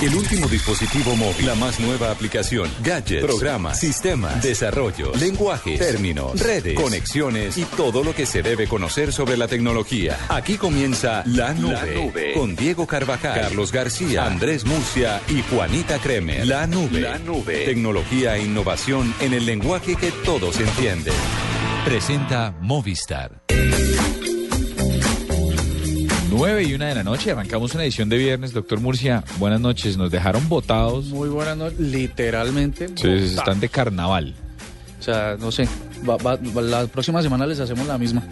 El último dispositivo móvil, la más nueva aplicación, gadgets, programas, sistemas, desarrollo, lenguajes, términos, redes, conexiones y todo lo que se debe conocer sobre la tecnología. Aquí comienza La Nube, La Nube. con Diego Carvajal, Carlos García, Andrés Murcia y Juanita Kremer. La Nube, La Nube, tecnología e innovación en el lenguaje que todos entienden. Presenta Movistar. 9 y una de la noche, arrancamos una edición de viernes. Doctor Murcia, buenas noches. Nos dejaron votados. Muy buenas noches, literalmente. Sí, están de carnaval. O sea, no sé, va, va, la próxima semana les hacemos la misma.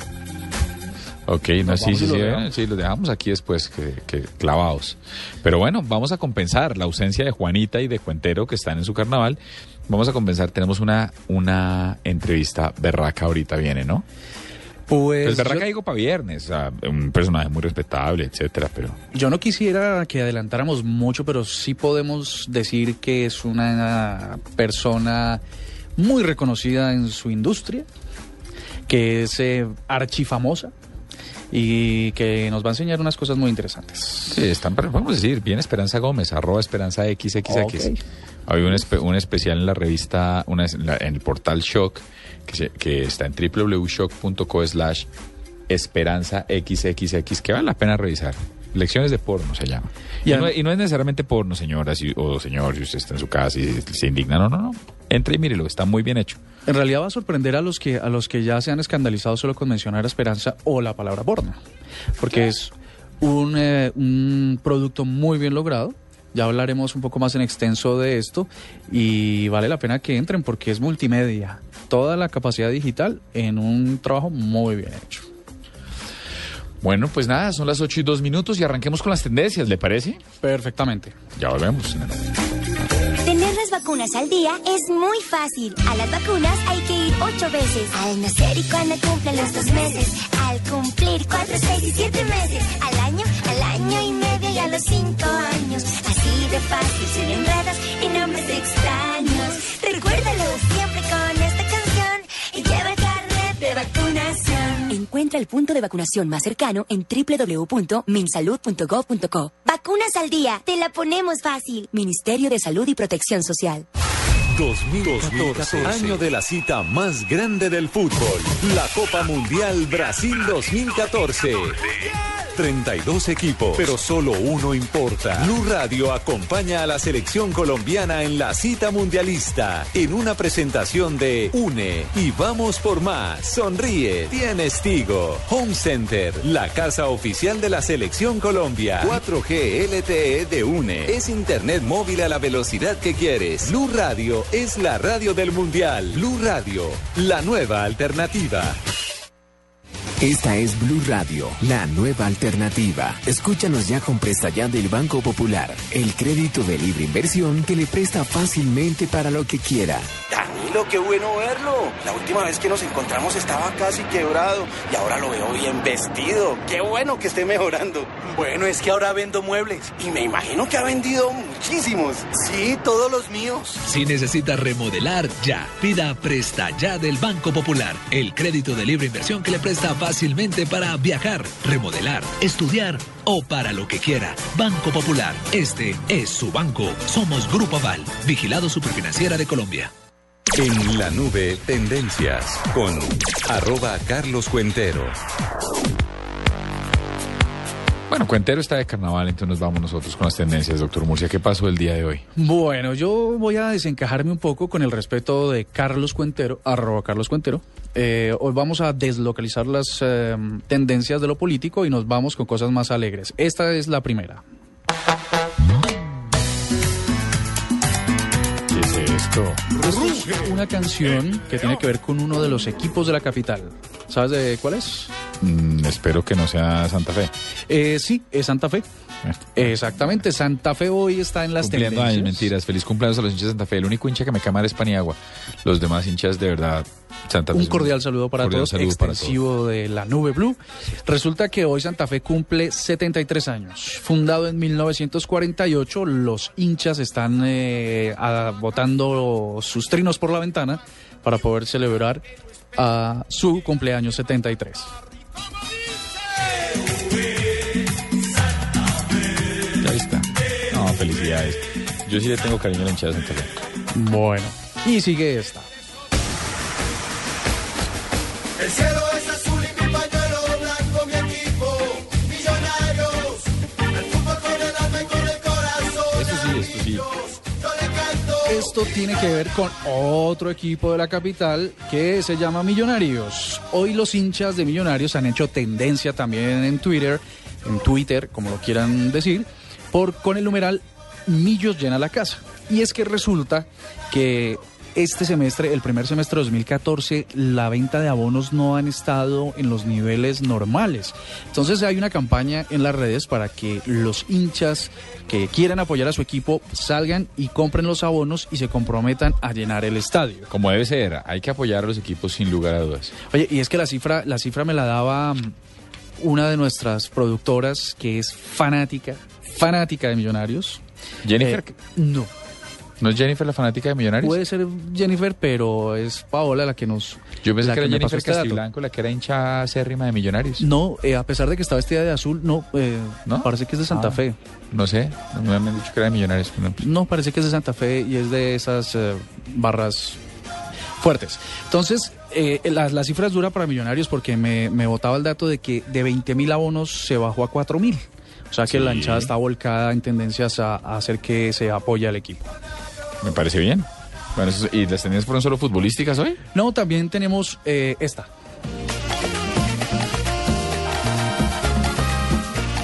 Ok, no, sí, sí, sí, sí, los dejamos aquí después, que, que, clavados. Pero bueno, vamos a compensar la ausencia de Juanita y de Cuentero que están en su carnaval. Vamos a compensar, tenemos una, una entrevista berraca ahorita viene, ¿no? Pues, pues Berraca digo para viernes, un personaje muy respetable, etcétera, pero... Yo no quisiera que adelantáramos mucho, pero sí podemos decir que es una persona muy reconocida en su industria, que es eh, archifamosa y que nos va a enseñar unas cosas muy interesantes. Sí, están, podemos decir, bien Esperanza Gómez, arroba Esperanza XXX. Okay. Hay un, espe un, especial en la revista, una, en, la, en el portal Shock, que, se, que está en www.shock.co slash esperanza xxx, que vale la pena revisar. Lecciones de porno se llama. Y, y, no, y no, es necesariamente porno, señoras y, o señor, si usted está en su casa y se indigna. No, no, no. Entre y mírelo, está muy bien hecho. En realidad va a sorprender a los que, a los que ya se han escandalizado solo con mencionar esperanza o la palabra porno. Porque es un, eh, un producto muy bien logrado. Ya hablaremos un poco más en extenso de esto y vale la pena que entren porque es multimedia. Toda la capacidad digital en un trabajo muy bien hecho. Bueno, pues nada, son las 8 y 2 minutos y arranquemos con las tendencias, ¿le parece? Perfectamente. Ya volvemos. Tener las vacunas al día es muy fácil. A las vacunas hay que ir ocho veces. Al nacer y cuando cumplen los dos meses. Al cumplir cuatro, seis y siete meses. Al año, al año y medio y a los cinco años. Así de fácil, sin enredos y nombres extraños. Recuérdalo siempre con Encuentra el punto de vacunación más cercano en www.minsalud.gov.co. Vacunas al día, te la ponemos fácil. Ministerio de Salud y Protección Social. 2014, año de la cita más grande del fútbol, la Copa Mundial Brasil 2014. 32 equipos, pero solo uno importa. Blue Radio acompaña a la selección colombiana en la cita mundialista en una presentación de Une y vamos por más. Sonríe, tienes Tigo. Home Center, la casa oficial de la selección Colombia. 4G LTE de Une. Es internet móvil a la velocidad que quieres. Blue Radio es la radio del mundial. Blue Radio, la nueva alternativa. Esta es Blue Radio, la nueva alternativa. Escúchanos ya con Presta Ya del Banco Popular, el crédito de libre inversión que le presta fácilmente para lo que quiera. Danilo, qué bueno verlo. La última vez que nos encontramos estaba casi quebrado y ahora lo veo bien vestido. Qué bueno que esté mejorando. Bueno, es que ahora vendo muebles y me imagino que ha vendido muchísimos. Sí, todos los míos. Si necesita remodelar, ya. Pida Presta Ya del Banco Popular, el crédito de libre inversión que le presta fácilmente fácilmente para viajar, remodelar, estudiar o para lo que quiera. Banco Popular, este es su banco. Somos Grupo Aval, vigilado superfinanciera de Colombia. En la nube, tendencias con arroba Carlos Cuentero. Bueno, Cuentero está de carnaval, entonces nos vamos nosotros con las tendencias, doctor Murcia. ¿Qué pasó el día de hoy? Bueno, yo voy a desencajarme un poco con el respeto de Carlos Cuentero, arroba Carlos Cuentero. Eh, hoy vamos a deslocalizar las eh, tendencias de lo político y nos vamos con cosas más alegres. Esta es la primera. ¿Qué es esto? Es una canción que tiene que ver con uno de los equipos de la capital. ¿Sabes de cuál es? Mm, espero que no sea Santa Fe. Eh, sí, es Santa Fe. Exactamente, Santa Fe hoy está en las Cumpliendo tendencias. años, mentiras. Feliz cumpleaños a los hinchas de Santa Fe. El único hincha que me cama es Paniagua. Los demás hinchas, de verdad, Santa Fe. Un cordial saludo para cordial todos, saludo para extensivo de la Nube Blue. Resulta que hoy Santa Fe cumple 73 años. Fundado en 1948, los hinchas están eh, botando sus trinos por la ventana para poder celebrar a su cumpleaños 73. Felicidades. Yo sí le tengo cariño a la hinchada de Santa Fe. Bueno, y sigue esta. El cielo es azul y mi pañuelo blanco, mi equipo, millonarios. El fútbol con el alma y con el corazón. Esto sí, esto sí. Yo le canto. Esto tiene que ver con otro equipo de la capital que se llama Millonarios. Hoy los hinchas de Millonarios han hecho tendencia también en Twitter, en Twitter, como lo quieran decir, por con el numeral Millos llena la casa. Y es que resulta que este semestre, el primer semestre de 2014, la venta de abonos no han estado en los niveles normales. Entonces hay una campaña en las redes para que los hinchas que quieran apoyar a su equipo salgan y compren los abonos y se comprometan a llenar el estadio. Como debe ser, hay que apoyar a los equipos sin lugar a dudas. Oye, y es que la cifra, la cifra me la daba mm, una de nuestras productoras que es fanática, fanática de Millonarios. Jennifer, Eh, no. ¿no es Jennifer la fanática de Millonarios? Puede ser Jennifer, pero es Paola la que nos. Yo pensé que era Jennifer este. Castiblanco, la que era hincha acérrima de Millonarios. No, eh, a pesar de que está vestida de azul, no, eh, ¿No? parece que es de Santa Ah. Fe. No sé, no me han dicho que era de Millonarios. No. No, parece que es de Santa Fe y es de esas eh, barras fuertes. Entonces, eh, la, la cifra es dura para Millonarios porque me, me botaba el dato de que de 20 mil abonos se bajó a 4 mil. O sea que Sí. la hinchada está volcada en tendencias a, a hacer que se apoye al equipo. Me parece bien. Bueno, eso- ¿y las tendencias fueron solo futbolísticas hoy? No, también tenemos eh, esta.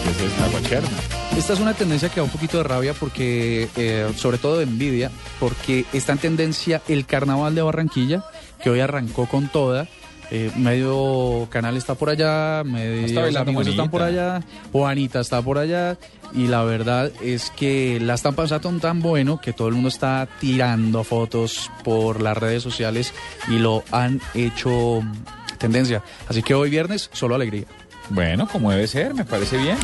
Que esa es la guacherna. Esta es una tendencia que da un poquito de rabia porque, eh, sobre todo de envidia, porque está en tendencia el carnaval de Barranquilla, que hoy arrancó con toda. Eh, medio canal está por allá, medio están por allá, Juanita está por allá, y la verdad es que la están pasando tan bueno que todo el mundo está tirando fotos por las redes sociales y lo han hecho tendencia. Así que hoy viernes, solo alegría. Bueno, como debe ser, me parece bien.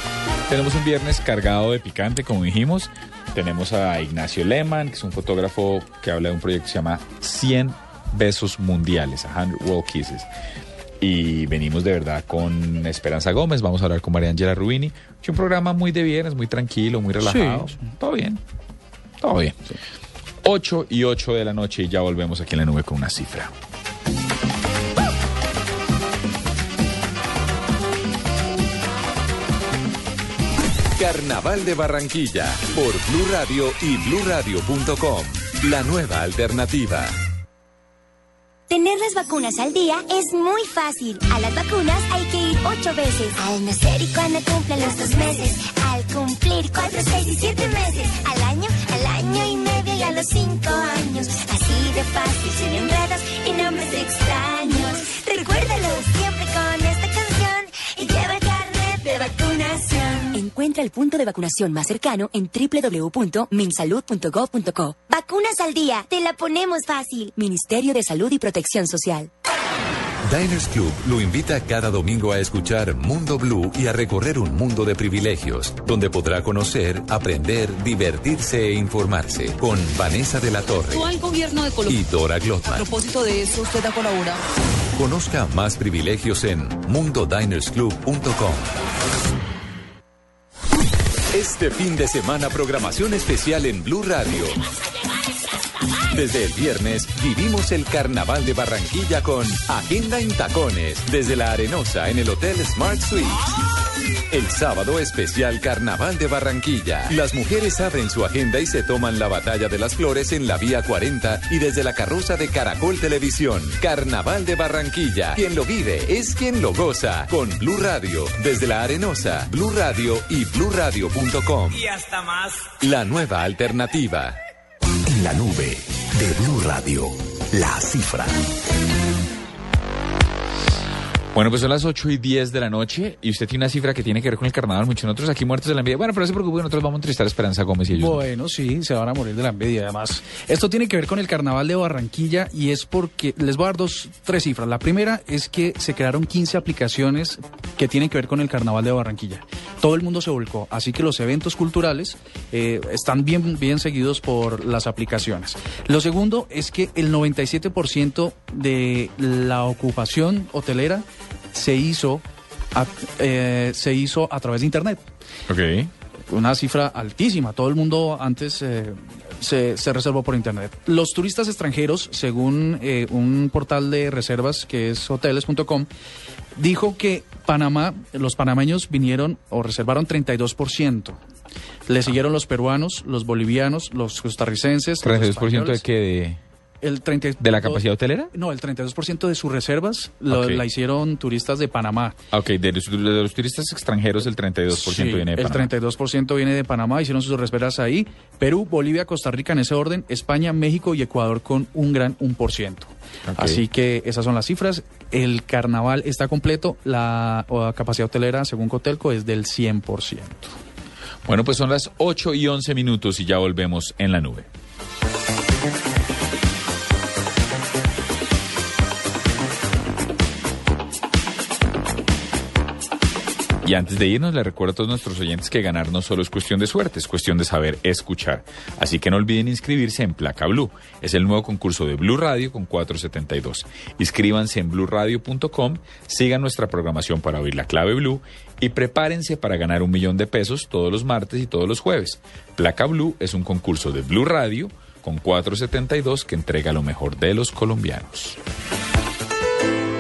Tenemos un viernes cargado de picante, como dijimos. Tenemos a Ignacio Lehmann, que es un fotógrafo que habla de un proyecto que se llama 100 besos mundiales, a 100 World Kisses. Y venimos de verdad con Esperanza Gómez, vamos a hablar con María Angela Rubini. Es un programa muy de viernes, muy tranquilo, muy relajado. Sí. Todo bien, todo bien. 8 y 8 de la noche y ya volvemos aquí en la nube con una cifra. Carnaval de Barranquilla por Blue Radio y bluradio.com. La nueva alternativa. Tener las vacunas al día es muy fácil. A las vacunas hay que ir ocho veces. Al nacer y cuando cumplen los dos meses. Al cumplir cuatro, seis y siete meses. Al año, al año y medio y a los cinco años. Así de fácil, sin enredos y nombres extraños. Recuérdalo siempre con esta canción y lleva Encuentra el punto de vacunación más cercano en www.minsalud.gov.co. Vacunas al día, te la ponemos fácil. Ministerio de Salud y Protección Social. Diners Club lo invita cada domingo a escuchar Mundo Blue y a recorrer un mundo de privilegios, donde podrá conocer, aprender, divertirse e informarse con Vanessa de la Torre al gobierno de Colombia. y Dora A Glotman. propósito de eso, usted ha colaborado. Conozca más privilegios en mundodinersclub.com. Este fin de semana programación especial en Blue Radio. Desde el viernes vivimos el Carnaval de Barranquilla con Agenda en Tacones desde la Arenosa en el Hotel Smart Suites. El sábado especial Carnaval de Barranquilla. Las mujeres abren su agenda y se toman la batalla de las flores en la vía 40 y desde la carroza de Caracol Televisión. Carnaval de Barranquilla. Quien lo vive es quien lo goza. Con Blue Radio desde la Arenosa, Blue Radio y bluradio.com. Y hasta más. La nueva alternativa. En la nube de Blue Radio, la cifra. Bueno, pues son las 8 y 10 de la noche y usted tiene una cifra que tiene que ver con el carnaval. Muchos nosotros aquí muertos de la envidia. Bueno, pero no se preocupe, nosotros vamos a entrevistar a Esperanza Gómez y ellos. no. Bueno, sí, se van a morir de la envidia. Además, esto tiene que ver con el carnaval de Barranquilla y es porque les voy a dar dos, tres cifras. La primera es que se crearon 15 aplicaciones que tienen que ver con el carnaval de Barranquilla. Todo el mundo se volcó, así que los eventos culturales eh, están bien, bien seguidos por las aplicaciones. Lo segundo es que el 97% de la ocupación hotelera se hizo a, eh, se hizo a través de Internet Ok. una cifra altísima. Todo el mundo antes eh, se, se reservó por internet. Los turistas extranjeros, según eh, un portal de reservas que es hoteles.com, dijo que Panamá, los panameños vinieron o reservaron 32%. Le siguieron los peruanos, los bolivianos, los costarricenses. los ¿32% de españoles. qué? De... El 30 ¿De la capacidad hotelera? No, el 32% de sus reservas lo- la hicieron turistas de Panamá. Ok, de los, de los turistas extranjeros el 32% Sí, viene de el Panamá. 32% viene de Panamá, hicieron sus reservas ahí. Perú, Bolivia, Costa Rica en ese orden, España, México y Ecuador con un gran 1%. Ok. Así que esas son las cifras. El carnaval está completo, la, la capacidad hotelera, según Cotelco, es del 100%. Bueno, pues son las 8 y 11 minutos y ya volvemos en la nube. Y antes de irnos, le recuerdo a todos nuestros oyentes que ganar no solo es cuestión de suerte, es cuestión de saber escuchar. Así que no olviden inscribirse en Placa Blue. Es el nuevo concurso de Blue Radio con 472. Inscríbanse en bluradio.com, sigan nuestra programación para oír la clave Blue y prepárense para ganar un millón de pesos todos los martes y todos los jueves. Placa Blue es un concurso de Blue Radio con 472 que entrega lo mejor de los colombianos.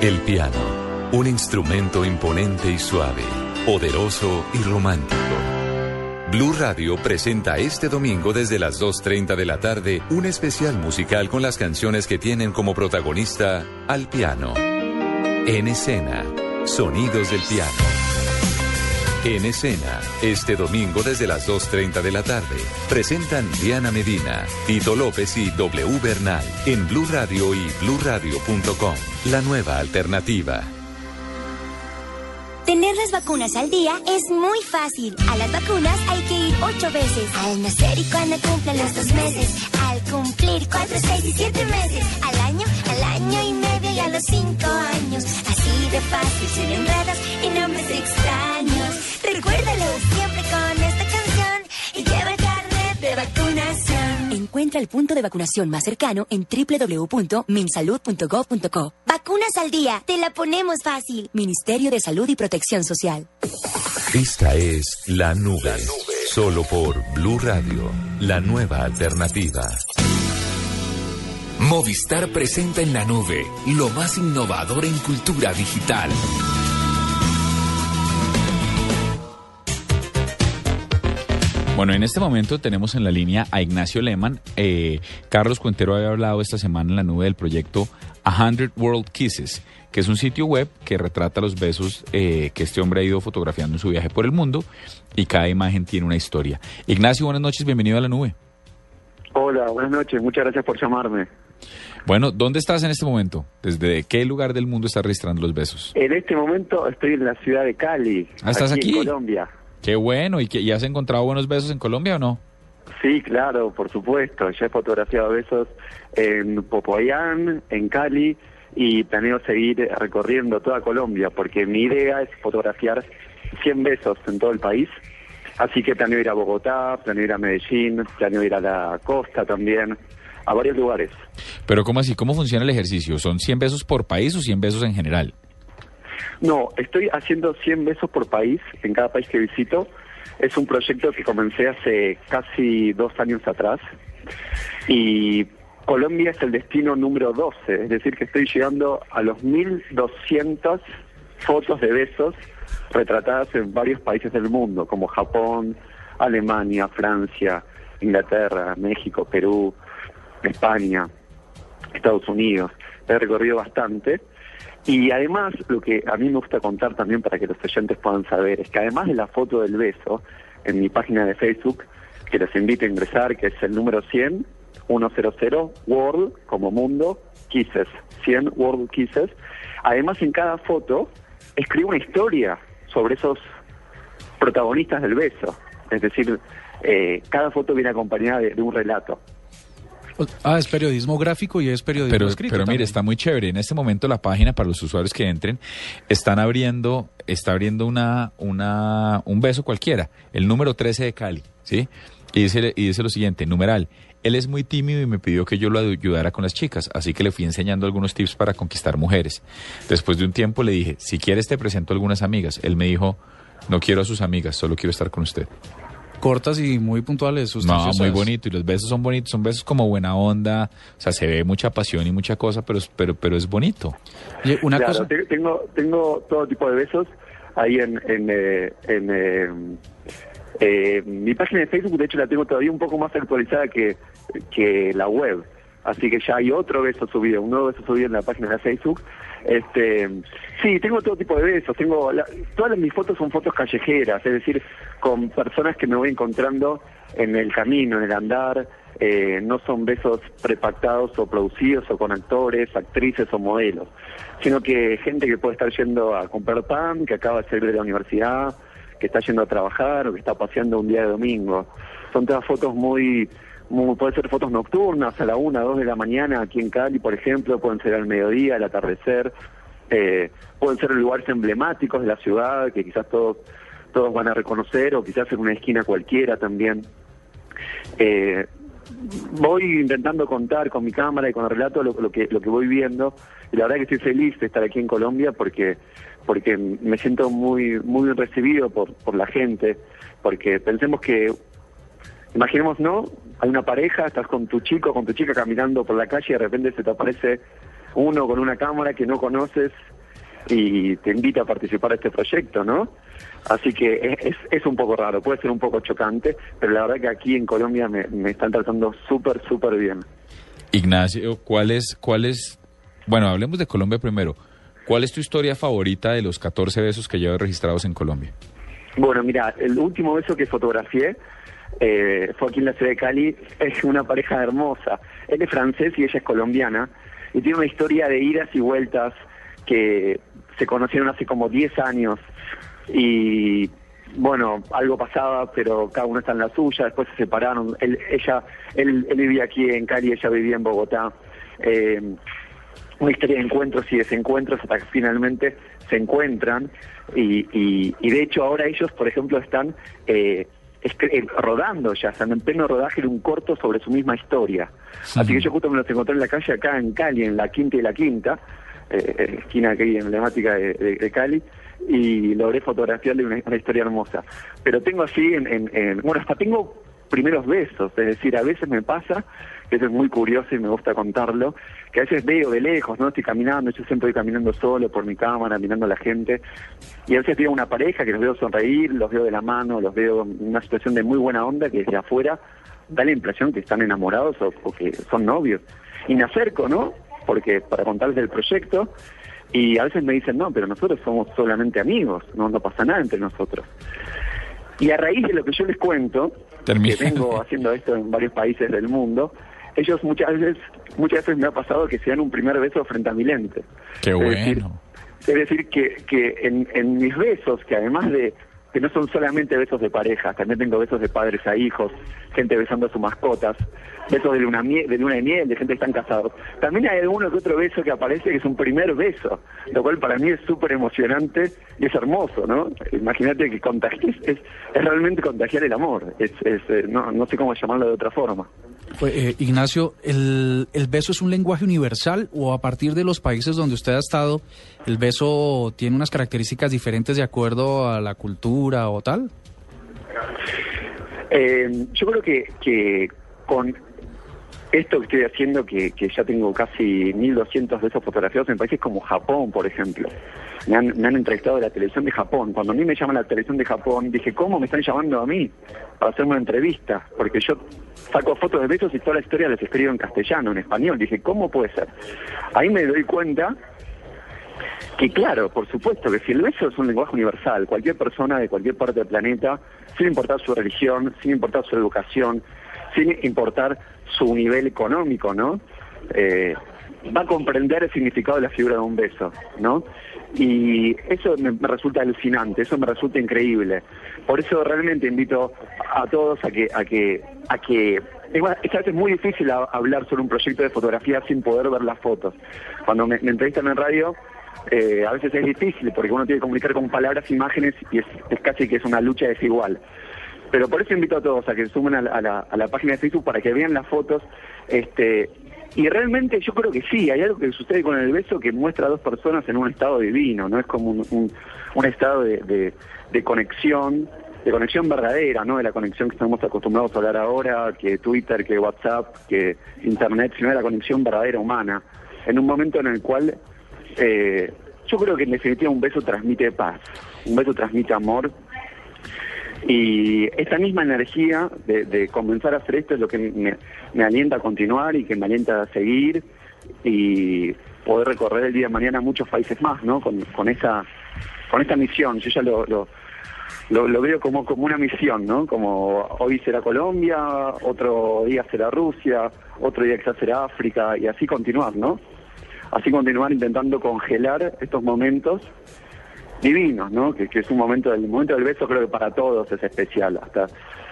El piano, un instrumento imponente y suave, poderoso y romántico. Blue Radio presenta este domingo desde las 2.30 de la tarde un especial musical con las canciones que tienen como protagonista al piano. En escena, sonidos del piano. En escena, este domingo desde las 2.30 de la tarde, presentan Diana Medina, Tito López y W Bernal en Blue Radio y bluradio.com, la nueva alternativa. Tener las vacunas al día es muy fácil. A las vacunas hay que ir ocho veces. Al nacer y cuando cumplen los dos meses. Al cumplir cuatro, seis y siete meses. Al año, al año y medio y a los cinco años. Así de fácil, sin enredos y nombres extraños. Recuérdalo siempre con esta canción y lleva el carnet de vacunación. Encuentra el punto de vacunación más cercano en www.minsalud.gov.co. Vacunas al día, te la ponemos fácil. Ministerio de Salud y Protección Social. Esta es La Nube, solo por Blue Radio, la nueva alternativa. Movistar presenta en la nube lo más innovador en cultura digital. Bueno, en este momento tenemos en la línea a Ignacio Lehmann. Eh, Carlos Cuentero había hablado esta semana en la nube del proyecto A Hundred World Kisses, que es un sitio web que retrata los besos eh, que este hombre ha ido fotografiando en su viaje por el mundo y cada imagen tiene una historia. Ignacio, buenas noches, bienvenido a la nube. Hola, buenas noches, muchas gracias por llamarme. Bueno, ¿dónde estás en este momento? ¿Desde qué lugar del mundo estás registrando los besos? En este momento estoy en la ciudad de Cali, Ah, ¿estás aquí? en Colombia. Qué bueno, ¿y, que, y has encontrado buenos besos en Colombia o no? Sí, claro, por supuesto. Ya he fotografiado besos en Popoyán, en Cali, y planeo seguir recorriendo toda Colombia, porque mi idea es fotografiar 100 besos en todo el país. Así que planeo ir a Bogotá, planeo ir a Medellín, planeo ir a la costa también, a varios lugares. Pero ¿cómo así? ¿Cómo funciona el ejercicio? ¿Son 100 besos por país o 100 besos en general? No, estoy haciendo 100 besos por país, en cada país que visito. Es un proyecto que comencé hace casi dos años atrás. Y Colombia es el destino número 12, es decir, que estoy llegando a los 1.200 fotos de besos retratadas en varios países del mundo, como Japón, Alemania, Francia, Inglaterra, México, Perú, España, Estados Unidos. He recorrido bastante. Y además, lo que a mí me gusta contar también para que los oyentes puedan saber, es que además de la foto del beso, en mi página de Facebook, que les invito a ingresar, que es el número 100, 100, World, como mundo, Kisses, 100 World Kisses. Además, en cada foto escribo una historia sobre esos protagonistas del beso. Es decir, eh, cada foto viene acompañada de, de un relato. Ah, es periodismo gráfico y es periodismo Pero, escrito. pero mire, también. está muy chévere. En este momento la página para los usuarios que entren están abriendo, está abriendo una, una, un beso cualquiera, el número 13 de Cali, ¿sí? Y dice, y dice lo siguiente, numeral, él es muy tímido y me pidió que yo lo ayudara con las chicas, así que le fui enseñando algunos tips para conquistar mujeres. Después de un tiempo le dije, si quieres te presento algunas amigas. Él me dijo, no quiero a sus amigas, solo quiero estar con usted. Cortas y muy puntuales, No, muy bonito. Y los besos son bonitos, son besos como buena onda. O sea, se ve mucha pasión y mucha cosa, pero, es- pero, pero es bonito. Oye, una Claro, cosa... te- tengo, tengo todo tipo de besos ahí en, en, eh, en, eh, eh, mi página de Facebook, de hecho la tengo todavía un poco más actualizada que, que la web. Así que ya hay otro beso subido, un nuevo beso subido en la página de Facebook. Este, sí, tengo todo tipo de besos. Tengo la- todas mis fotos son fotos callejeras, es decir, con personas que me voy encontrando en el camino, en el andar. eh, no son besos prepactados o producidos o con actores, actrices o modelos, sino que gente que puede estar yendo a comprar pan, que acaba de salir de la universidad, que está yendo a trabajar o que está paseando un día de domingo. Son todas fotos muy, muy pueden ser fotos nocturnas a la una, dos de la mañana aquí en Cali, por ejemplo, pueden ser al mediodía, al atardecer, eh, pueden ser lugares emblemáticos de la ciudad que quizás todos todos van a reconocer o quizás en una esquina cualquiera también. Eh, voy intentando contar con mi cámara y con el relato lo, lo que lo que voy viendo y la verdad que estoy feliz de estar aquí en Colombia porque porque me siento muy muy bien recibido por por la gente porque pensemos que imaginemos no hay una pareja estás con tu chico con tu chica caminando por la calle y de repente se te aparece uno con una cámara que no conoces y te invita a participar de este proyecto, ¿no? Así que es, es, un poco raro, puede ser un poco chocante, pero la verdad que aquí en Colombia me, me están tratando súper, súper bien. Ignacio, ¿cuál es, cuál es, bueno, hablemos de Colombia primero. ¿Cuál es tu historia favorita de los 14 besos que llevas registrados en Colombia? Bueno, mira, el último beso que fotografié eh, fue aquí en la ciudad de Cali, es una pareja hermosa. Él es francés y ella es colombiana, y tiene una historia de idas y vueltas que se conocieron hace como 10 años, y bueno, algo pasaba, pero cada uno está en la suya, después se separaron, él, ella, él, él vivía aquí en Cali, ella vivía en Bogotá. Eh, una historia de encuentros y desencuentros hasta que finalmente se encuentran. Y, y, de hecho ahora ellos, por ejemplo, están eh, rodando ya, están en pleno rodaje de un corto sobre su misma historia. Así que yo justo me los encontré en la calle acá en Cali, en la Quinta y la Quinta, eh, eh, esquina aquí emblemática de, de- de Cali, y logré fotografiarle una, una historia hermosa. Pero tengo así, en, en- en- bueno, hasta tengo primeros besos, es decir, a veces me pasa, que eso es muy curioso y me gusta contarlo, que a veces veo de lejos, ¿no? Estoy caminando, yo siempre voy caminando solo por mi cámara, mirando a la gente, y a veces veo una pareja que los veo sonreír, los veo de la mano, los veo en una situación de muy buena onda que desde afuera da la impresión que están enamorados o, o que son novios. Y me acerco, ¿no? Porque para contarles del proyecto, y a veces me dicen, no, pero nosotros somos solamente amigos, no, no pasa nada entre nosotros. Y a raíz de lo que yo les cuento, que vengo haciendo esto en varios países del mundo, ellos muchas veces, muchas veces me ha pasado que se dan un primer beso frente a mi lente. Qué Es decir, bueno. es decir, que, que en, en mis besos, que además de que no son solamente besos de parejas, también tengo besos de padres a hijos, gente besando a sus mascotas, besos de luna, de luna de miel, de gente que están casados. También hay alguno que otro beso que aparece que es un primer beso, lo cual para mí es súper emocionante y es hermoso, ¿no? Imagínate que contagies, es, es realmente contagiar el amor, es, es, eh, no, no sé cómo llamarlo de otra forma. Pues, eh, Ignacio, ¿el, ¿el beso es un lenguaje universal o a partir de los países donde usted ha estado, el beso tiene unas características diferentes de acuerdo a la cultura o tal? Eh, yo creo que, que con esto que estoy haciendo, que, que ya tengo casi 1.200 besos fotografiados en países como Japón, por ejemplo. Me han, me han entrevistado de la televisión de Japón. Cuando a mí me llaman la televisión de Japón, dije, ¿cómo me están llamando a mí para hacerme una entrevista? Porque yo saco fotos de besos y toda la historia les escribo en castellano, en español. Dije, ¿cómo puede ser? Ahí me doy cuenta que claro, por supuesto que si el beso es un lenguaje universal, cualquier persona de cualquier parte del planeta, sin importar su religión, sin importar su educación, sin importar su nivel económico, ¿no? Eh, va a comprender el significado de la figura de un beso, ¿no? Y eso me, resulta alucinante, eso me resulta increíble. Por eso realmente invito a todos a que, a que, a que es, va- es muy difícil hablar sobre un proyecto de fotografía sin poder ver las fotos. Cuando me, entrevistan en radio, eh, a veces es difícil porque uno tiene que comunicar con palabras, imágenes y es, es casi que es una lucha desigual. Pero por eso invito a todos a que sumen a la, a la- a la página de Facebook para que vean las fotos. Este, y realmente yo creo que sí, hay algo que sucede con el beso que muestra a dos personas en un estado divino, no es como un, un- un estado de, de- conexión, de conexión verdadera, no de la conexión que estamos acostumbrados a hablar ahora, que Twitter, que WhatsApp, que Internet, sino de la conexión verdadera humana, en un momento en el cual eh, yo creo que en definitiva un beso transmite paz, un beso transmite amor y esta misma energía de, de comenzar a hacer esto es lo que me, alienta a continuar y que me alienta a seguir y poder recorrer el día de mañana muchos países más, ¿no? Con, con esa con esta misión. Yo ya lo, lo, lo, lo veo como, como una misión, ¿no? Como hoy será Colombia, otro día será Rusia, otro día quizás será África y así continuar, ¿no? Así continuar intentando congelar estos momentos divinos, ¿no? Que, que es un momento del el momento del beso creo que para todos es especial, hasta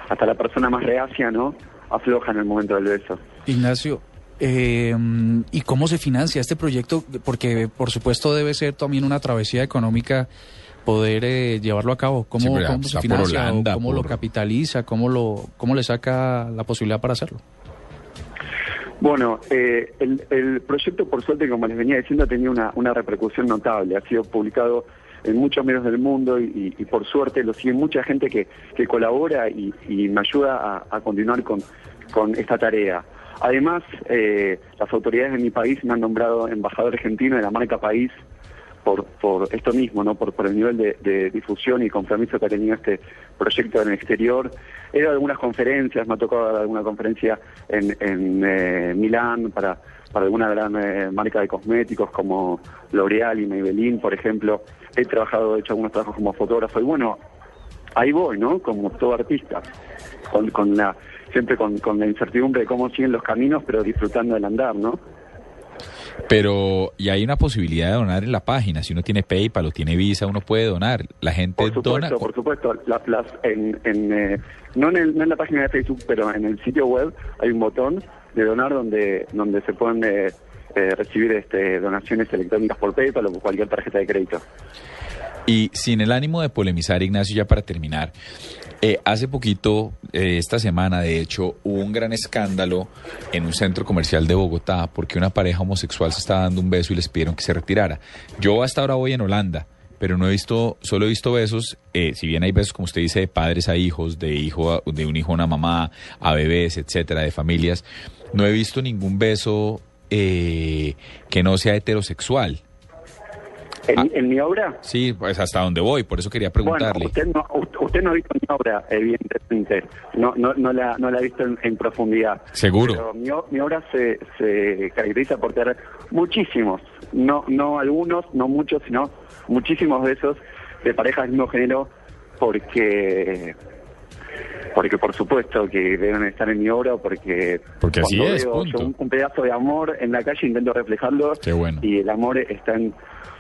hasta la persona más reacia, ¿no? Afloja en el momento del beso. Ignacio, eh, ¿y cómo se financia este proyecto? Porque por supuesto debe ser también una travesía económica poder eh, llevarlo a cabo. ¿Cómo, Sí, cómo se financia? Holanda, ¿Cómo lo capitaliza? ¿Cómo, lo, ¿Cómo le saca la posibilidad para hacerlo? Bueno, eh, el, el proyecto, por suerte, como les venía diciendo, ha tenido una, una repercusión notable. Ha sido publicado en muchos medios del mundo y, por suerte lo sigue mucha gente que, que colabora y, y me ayuda a, continuar con, con esta tarea. Además, eh, las autoridades de mi país me han nombrado embajador argentino de la marca País por, por esto mismo, ¿no? Por, por el nivel de, de difusión y compromiso que ha tenido este proyecto en el exterior. He dado algunas conferencias, me ha tocado dar alguna conferencia en, en eh, Milán para, para alguna gran eh, marca de cosméticos como L'Oreal y Maybelline, por ejemplo. He trabajado, he hecho algunos trabajos como fotógrafo y bueno, ahí voy, ¿no? Como todo artista, con, con la, siempre con, con la incertidumbre de cómo siguen los caminos, pero disfrutando del andar, ¿no? Pero, y hay una posibilidad de donar en la página. Si uno tiene PayPal o tiene Visa, uno puede donar. La gente Por dona. supuesto, por supuesto. La- las, en, en, eh, no, en el- no en la página de Facebook, pero en el sitio web hay un botón de donar donde donde se pueden eh, eh, recibir este, donaciones electrónicas por PayPal o cualquier tarjeta de crédito. Y sin el ánimo de polemizar, Ignacio, ya para terminar, eh, hace poquito, eh, esta semana, de hecho, hubo un gran escándalo en un centro comercial de Bogotá porque una pareja homosexual se estaba dando un beso y les pidieron que se retirara. Yo hasta ahora voy en Holanda, pero no he visto, solo he visto besos, eh, si bien hay besos, como usted dice, de padres a hijos, de hijo a- de un hijo a una mamá, a bebés, etcétera, de familias, no he visto ningún beso eh, que no sea heterosexual. ¿En, en mi obra? Sí, pues hasta donde voy, por eso quería preguntarle. Bueno, usted no, usted- usted no ha visto mi obra, evidentemente. No, no, no, la, no la ha visto en, en profundidad. Seguro. Pero mi, o- mi obra se, se caracteriza por tener muchísimos, no, no algunos, no muchos, sino muchísimos besos de parejas del mismo género, porque porque por supuesto que deben estar en mi obra, porque, Porque así cuando es, veo punto. yo un, un pedazo de amor en la calle intento reflejarlo bueno. y el amor está en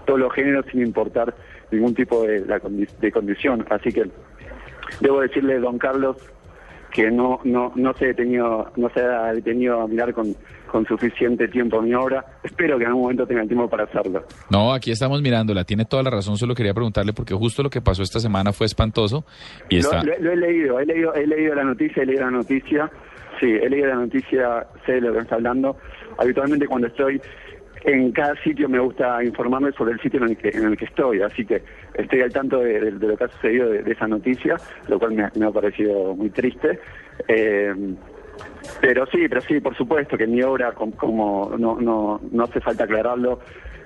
todos los géneros sin importar ningún tipo de, la condi- de condición. Así que debo decirle, don Carlos, que no no no se detenido, no se ha detenido a mirar con, con suficiente tiempo mi obra. Espero que en algún momento tenga el tiempo para hacerlo. No, aquí estamos mirándola, tiene toda la razón, solo quería preguntarle porque justo lo que pasó esta semana fue espantoso y Lo, está... lo- lo he leído, he leído, he leído la noticia, he leído la noticia. Sí, he leído la noticia, sé de lo que está hablando. Habitualmente cuando estoy en cada sitio me gusta informarme sobre el sitio en el que, en el que estoy, así que estoy al tanto de, lo que ha sucedido de, esa noticia, lo cual me, me ha parecido muy triste. Eh, pero sí, pero sí, por supuesto que mi obra, com- como no, no, no hace falta aclararlo,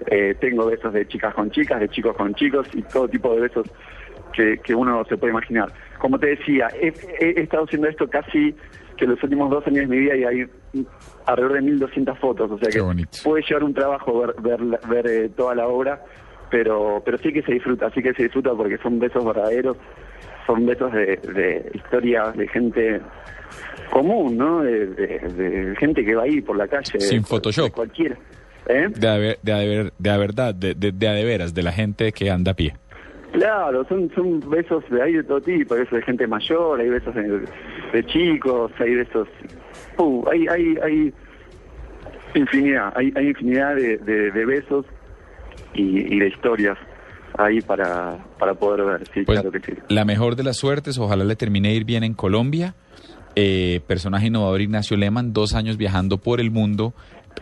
eh, tengo besos de chicas con chicas, de chicos con chicos y todo tipo de besos que, que uno se puede imaginar. Como te decía, he- he estado haciendo esto casi que los últimos dos años de mi vida y hay alrededor de 1.200 fotos, o sea que puede llevar un trabajo ver, ver, ver eh, toda la obra, pero, pero sí que se disfruta, sí que se disfruta porque son besos verdaderos, son besos de, de historias de gente común, ¿no? De, de- de gente que va ahí por la calle. Sin Photoshop. de cualquiera. ¿Eh? De, de, de a verdad, de, de, de a de veras, de la gente que anda a pie. Claro, son, son besos de ahí de todo tipo, hay besos de gente mayor, hay besos de, de chicos, hay besos... Uh, hay, hay, hay infinidad, hay, hay infinidad de, de- de besos y, y de historias ahí para, para poder ver, sí, Pues, claro que sí. La mejor de las suertes, ojalá le termine ir bien en Colombia. Eh, personaje innovador Ignacio Lehmann, dos años viajando por el mundo,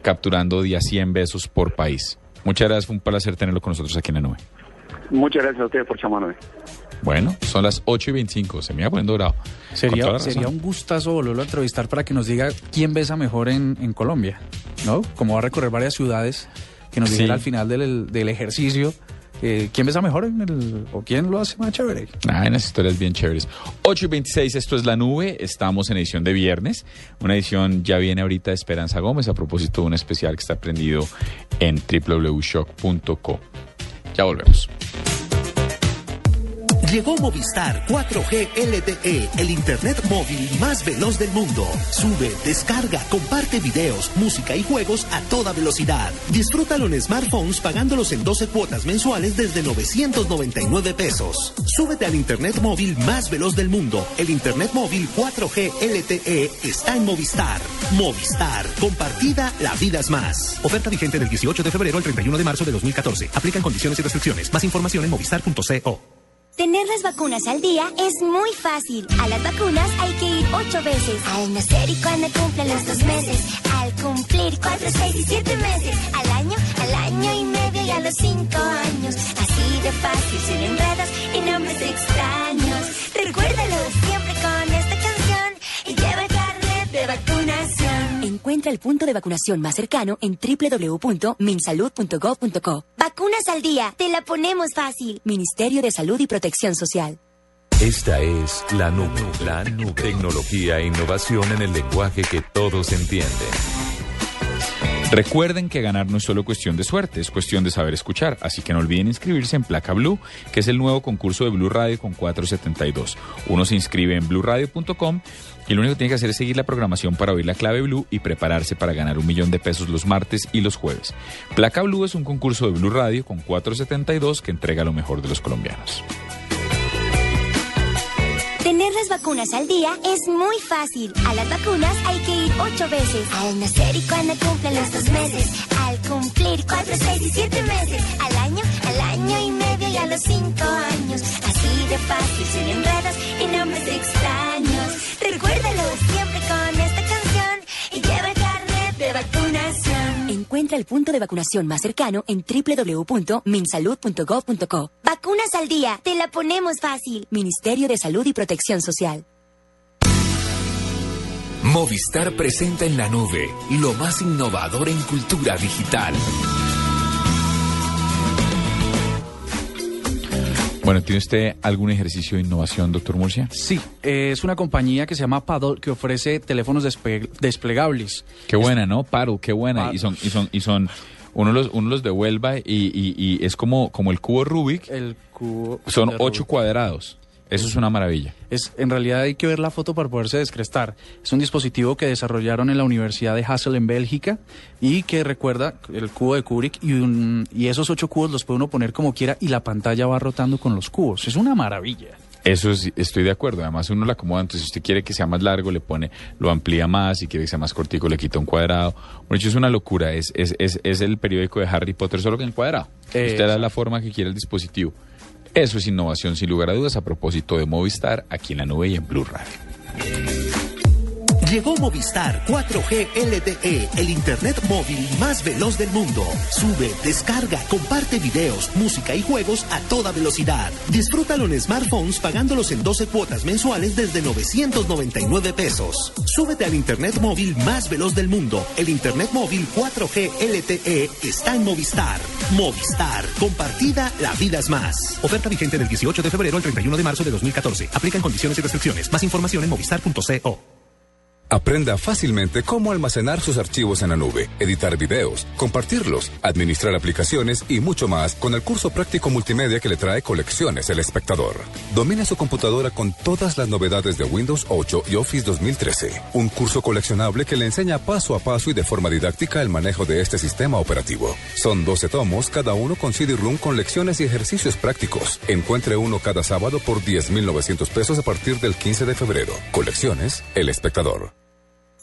capturando día 100 besos por país. Muchas gracias, fue un placer tenerlo con nosotros aquí en la nube. Muchas gracias a ustedes por llamarme. Bueno, son las 8 y 25, se me iba poniendo dorado. Sería, sería un gustazo volverlo a entrevistar para que nos diga quién besa mejor en, en Colombia, ¿no? Como va a recorrer varias ciudades, que nos Sí. dijera al final del, del ejercicio eh, quién besa mejor en el, o quién lo hace más chévere. Ah, hay unas historias bien chéveres. 8 y 26, esto es La Nube. Estamos en edición de viernes. Una edición ya viene ahorita de Esperanza Gómez a propósito de un especial que está prendido en www.shock.co. Ya volvemos. Llegó Movistar 4G LTE, el internet móvil más veloz del mundo. Sube, descarga, comparte videos, música y juegos a toda velocidad. Disfrútalo en smartphones pagándolos en 12 cuotas mensuales desde 999 pesos. Súbete al internet móvil más veloz del mundo. El internet móvil 4G LTE está en Movistar. Movistar, compartida, la vida es más. Oferta vigente del 18 de febrero al 31 de marzo de 2014. Aplican condiciones y restricciones. Más información en movistar.co. Tener las vacunas al día es muy fácil. A las vacunas hay que ir ocho veces. Al nacer y cuando cumplen los dos meses. Al cumplir cuatro, seis y siete meses. Al año, al año y medio y a los cinco años. Así de fácil, sin enredos y nombres extraños. Recuérdalo Encuentra el punto de vacunación más cercano en www.minsalud.gov.co. Vacunas al día, te la ponemos fácil. Ministerio de Salud y Protección Social. Esta es la nube. La nube. Tecnología e innovación en el lenguaje que todos entienden. Recuerden que ganar no es solo cuestión de suerte, es cuestión de saber escuchar, así que no olviden inscribirse en Placa Blue, que es el nuevo concurso de Blue Radio con 472. Uno se inscribe en blueradio.com y lo único que tiene que hacer es seguir la programación para oír la clave Blue y prepararse para ganar un millón de pesos los martes y los jueves. Placa Blue es un concurso de Blue Radio con 472 que entrega lo mejor de los colombianos. Las vacunas al día es muy fácil. A las vacunas hay que ir ocho veces. Al nacer y cuando cumplen los dos meses. Al cumplir cuatro, seis y siete meses. Al año, al año y medio y a los cinco años. Así de fácil, sin enredos y nombres extraños. Recuérdalo siempre con Encuentra el punto de vacunación más cercano en www.minsalud.gov.co. Vacunas al día, te la ponemos fácil. Ministerio de Salud y Protección Social. Movistar presenta en la nube lo más innovador en cultura digital. Bueno, ¿tiene usted algún ejercicio de innovación, doctor Murcia? Sí, eh, es una compañía que se llama Paddle que ofrece teléfonos desplegables. Qué buena, ¿no? Paddle, qué buena. Paddle. Y son, y son, y son uno los, uno los de Huelva y, y- y es como, como el cubo Rubik. El cubo Son ocho Rubik. cuadrados. Eso es una maravilla. Es, en realidad hay que ver la foto para poderse descrestar. Es un dispositivo que desarrollaron en la Universidad de Hassel en Bélgica y que recuerda el cubo de Kubrick y, un- y esos ocho cubos los puede uno poner como quiera y la pantalla va rotando con los cubos. Es una maravilla. Eso es- estoy de acuerdo. Además, uno lo acomoda. Entonces, si usted quiere que sea más largo, le pone, lo amplía más. Si quiere que sea más cortico, le quita un cuadrado. Bueno, hecho, es una locura. Es, es, es, es el periódico de Harry Potter, solo que en cuadrado. Eh, usted da la forma que quiere el dispositivo. Eso es innovación, sin lugar a dudas, a propósito de Movistar, aquí en la nube y en Blue Radio. Llegó Movistar 4G LTE, el internet móvil más veloz del mundo. Sube, descarga, comparte videos, música y juegos a toda velocidad. Disfrútalo en smartphones pagándolos en 12 cuotas mensuales desde 999 pesos. Súbete al internet móvil más veloz del mundo. El internet móvil 4G LTE está en Movistar. Movistar, compartida, la vida es más. Oferta vigente del 18 de febrero al 31 de marzo de 2014. Aplican condiciones y restricciones. Más información en movistar.co. Aprenda fácilmente cómo almacenar sus archivos en la nube, editar videos, compartirlos, administrar aplicaciones y mucho más con el curso práctico multimedia que le trae Colecciones El Espectador. Domina su computadora con todas las novedades de Windows 8 y Office 2013. Un curso coleccionable que le enseña paso a paso y de forma didáctica el manejo de este sistema operativo. Son 12 tomos, cada uno con CD-ROOM con lecciones y ejercicios prácticos. Encuentre uno cada sábado por 10.900 pesos a partir del 15 de febrero. Colecciones El Espectador.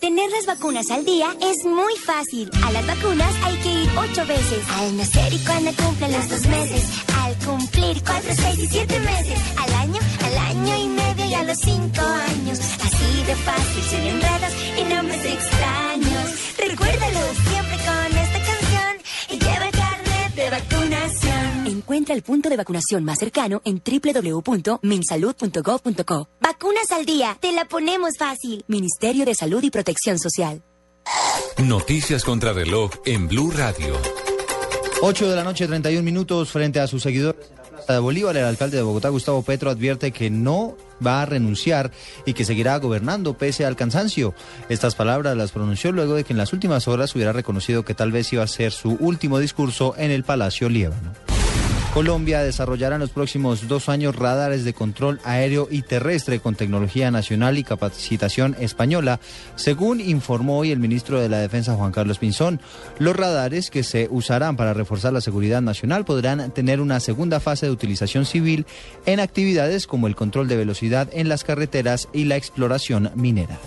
Tener las vacunas al día es muy fácil. A las vacunas hay que ir ocho veces. Al nacer y cuando cumplen los dos meses. Al cumplir cuatro, seis y siete meses. Al año, al año y medio y a los cinco años. Así de fácil, sin enredos y nombres extraños. Recuérdalo siempre con esta canción y lleva el carnet de vacunación. Encuentra el punto de vacunación más cercano en www.minsalud.gov.co. Vacunas al día, te la ponemos fácil. Ministerio de Salud y Protección Social. Noticias contra reloj en Blue Radio. 8 de la noche, 31 minutos frente a sus seguidores en la Plaza de Bolívar. El alcalde de Bogotá, Gustavo Petro, advierte que no va a renunciar y que seguirá gobernando pese al cansancio. Estas palabras las pronunció luego de que en las últimas horas hubiera reconocido que tal vez iba a ser su último discurso en el Palacio Líbano. Colombia desarrollará en los próximos dos años radares de control aéreo y terrestre con tecnología nacional y capacitación española, según informó hoy el ministro de la Defensa Juan Carlos Pinzón. Los radares que se usarán para reforzar la seguridad nacional podrán tener una segunda fase de utilización civil en actividades como el control de velocidad en las carreteras y la exploración minera.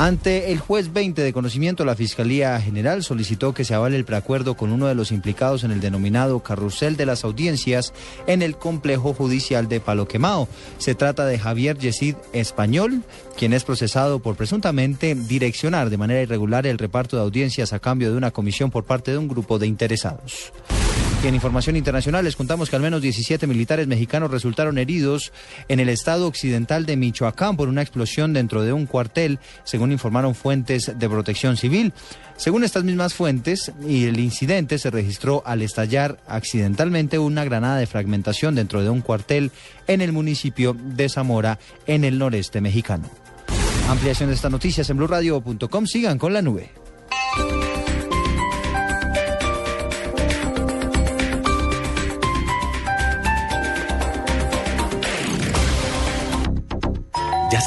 Ante el juez 20 de conocimiento, la Fiscalía General solicitó que se avale el preacuerdo con uno de los implicados en el denominado carrusel de las audiencias en el complejo judicial de Palo Quemao. Se trata de Javier Yesid Español, quien es procesado por presuntamente direccionar de manera irregular el reparto de audiencias a cambio de una comisión por parte de un grupo de interesados. Y en información internacional les contamos que al menos 17 militares mexicanos resultaron heridos en el estado occidental de Michoacán por una explosión dentro de un cuartel, según informaron fuentes de protección civil. Según estas mismas fuentes, y el incidente se registró al estallar accidentalmente una granada de fragmentación dentro de un cuartel en el municipio de Zamora, en el noreste mexicano. Ampliación de estas noticias en blurradio.com. Sigan con la nube.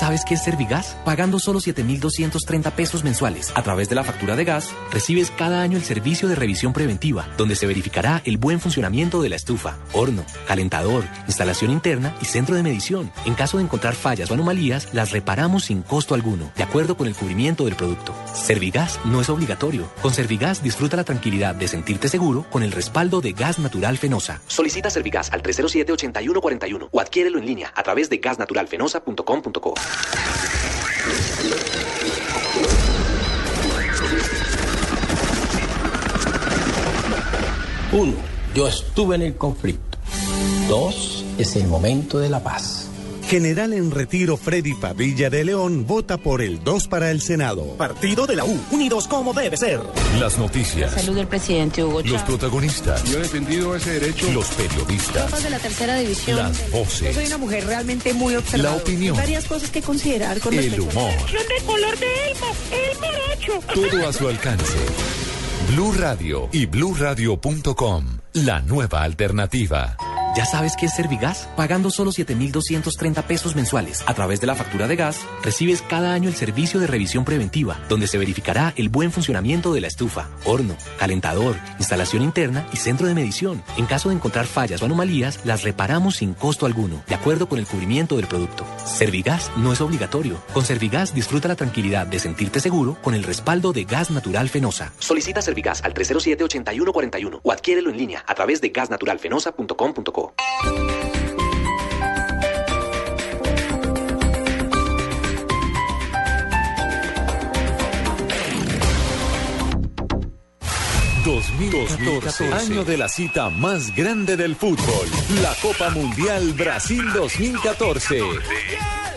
Sabes qué es Servigas? Pagando solo 7,230 pesos mensuales a través de la factura de gas, recibes cada año el servicio de revisión preventiva, donde se verificará el buen funcionamiento de la estufa, horno, calentador, instalación interna y centro de medición. En caso de encontrar fallas o anomalías, las reparamos sin costo alguno, de acuerdo con el cubrimiento del producto. Servigas no es obligatorio. Con Servigas disfruta la tranquilidad de sentirte seguro con el respaldo de Gas Natural Fenosa. Solicita Servigas al 307-8141 o adquiérelo en línea a través de gasnaturalfenosa.com.co. Uno, yo estuve en el conflicto. Dos, es el momento de la paz. General en retiro Freddy Padilla de León vota por el 2 para el Senado. Partido de la U, unidos como debe ser. Las noticias. Salud del presidente Hugo Los protagonistas. Yo he defendido ese derecho. Los periodistas. Tropas de la tercera división. Las voces. Yo soy una mujer realmente muy observadora. La opinión. Hay varias cosas que considerar con El respecto humor. de color de elmo, el morocho. Todo a su alcance. Blue Radio y bluradio.com. La nueva alternativa. ¿Ya sabes qué es Servigas? Pagando solo 7,230 pesos mensuales a través de la factura de gas, recibes cada año el servicio de revisión preventiva, donde se verificará el buen funcionamiento de la estufa, horno, calentador, instalación interna y centro de medición. En caso de encontrar fallas o anomalías, las reparamos sin costo alguno, de acuerdo con el cubrimiento del producto. Servigas no es obligatorio. Con Servigas disfruta la tranquilidad de sentirte seguro con el respaldo de Gas Natural Fenosa. Solicita Servigas al 307-8141 o adquiérelo en línea a través de gasnaturalfenosa.com.co. Dos 2014, año de la cita más grande del fútbol, la Copa Mundial Brasil 2014.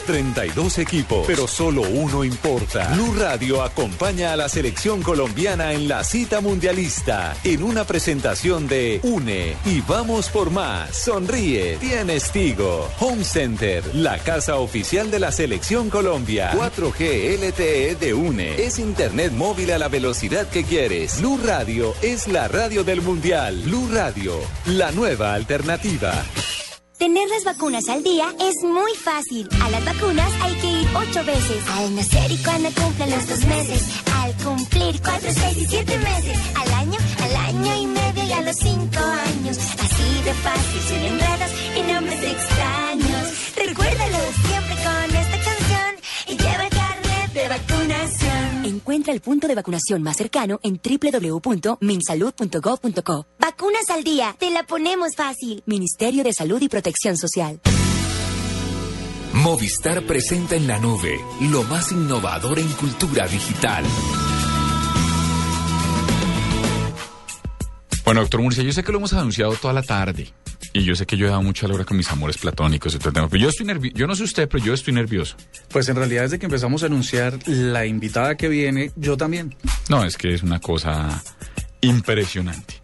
32 equipos, pero solo uno importa. Blue Radio acompaña a la selección colombiana en la cita mundialista en una presentación de UNE y vamos por más. Sonríe, tienes Tigo. Home Center, la casa oficial de la selección Colombia. 4G LTE de UNE. Es internet móvil a la velocidad que quieres. Blue Radio es la radio del mundial. Blue Radio, la nueva alternativa. Tener las vacunas al día es muy fácil. A las vacunas hay que ir ocho veces. Al nacer y cuando cumplen los dos meses. Al cumplir cuatro, seis y siete meses. Al año, al año y medio y a los cinco años. Así de fácil, sin enredos y nombres extraños. Recuérdalo siempre con esta canción y lleva el carnet de vacunación. Encuentra el punto de vacunación más cercano en www.minsalud.gov.co. Vacunas al día, te la ponemos fácil. Ministerio de Salud y Protección Social. Movistar presenta en la nube lo más innovador en cultura digital. Bueno, doctor Murcia, yo sé que lo hemos anunciado toda la tarde. Y yo sé que yo he dado mucha hora con mis amores platónicos y todo el tema. Pero yo estoy nervioso. Yo no sé usted, pero yo estoy nervioso. Pues en realidad desde que empezamos a anunciar la invitada que viene, yo también. No, es que es una cosa impresionante.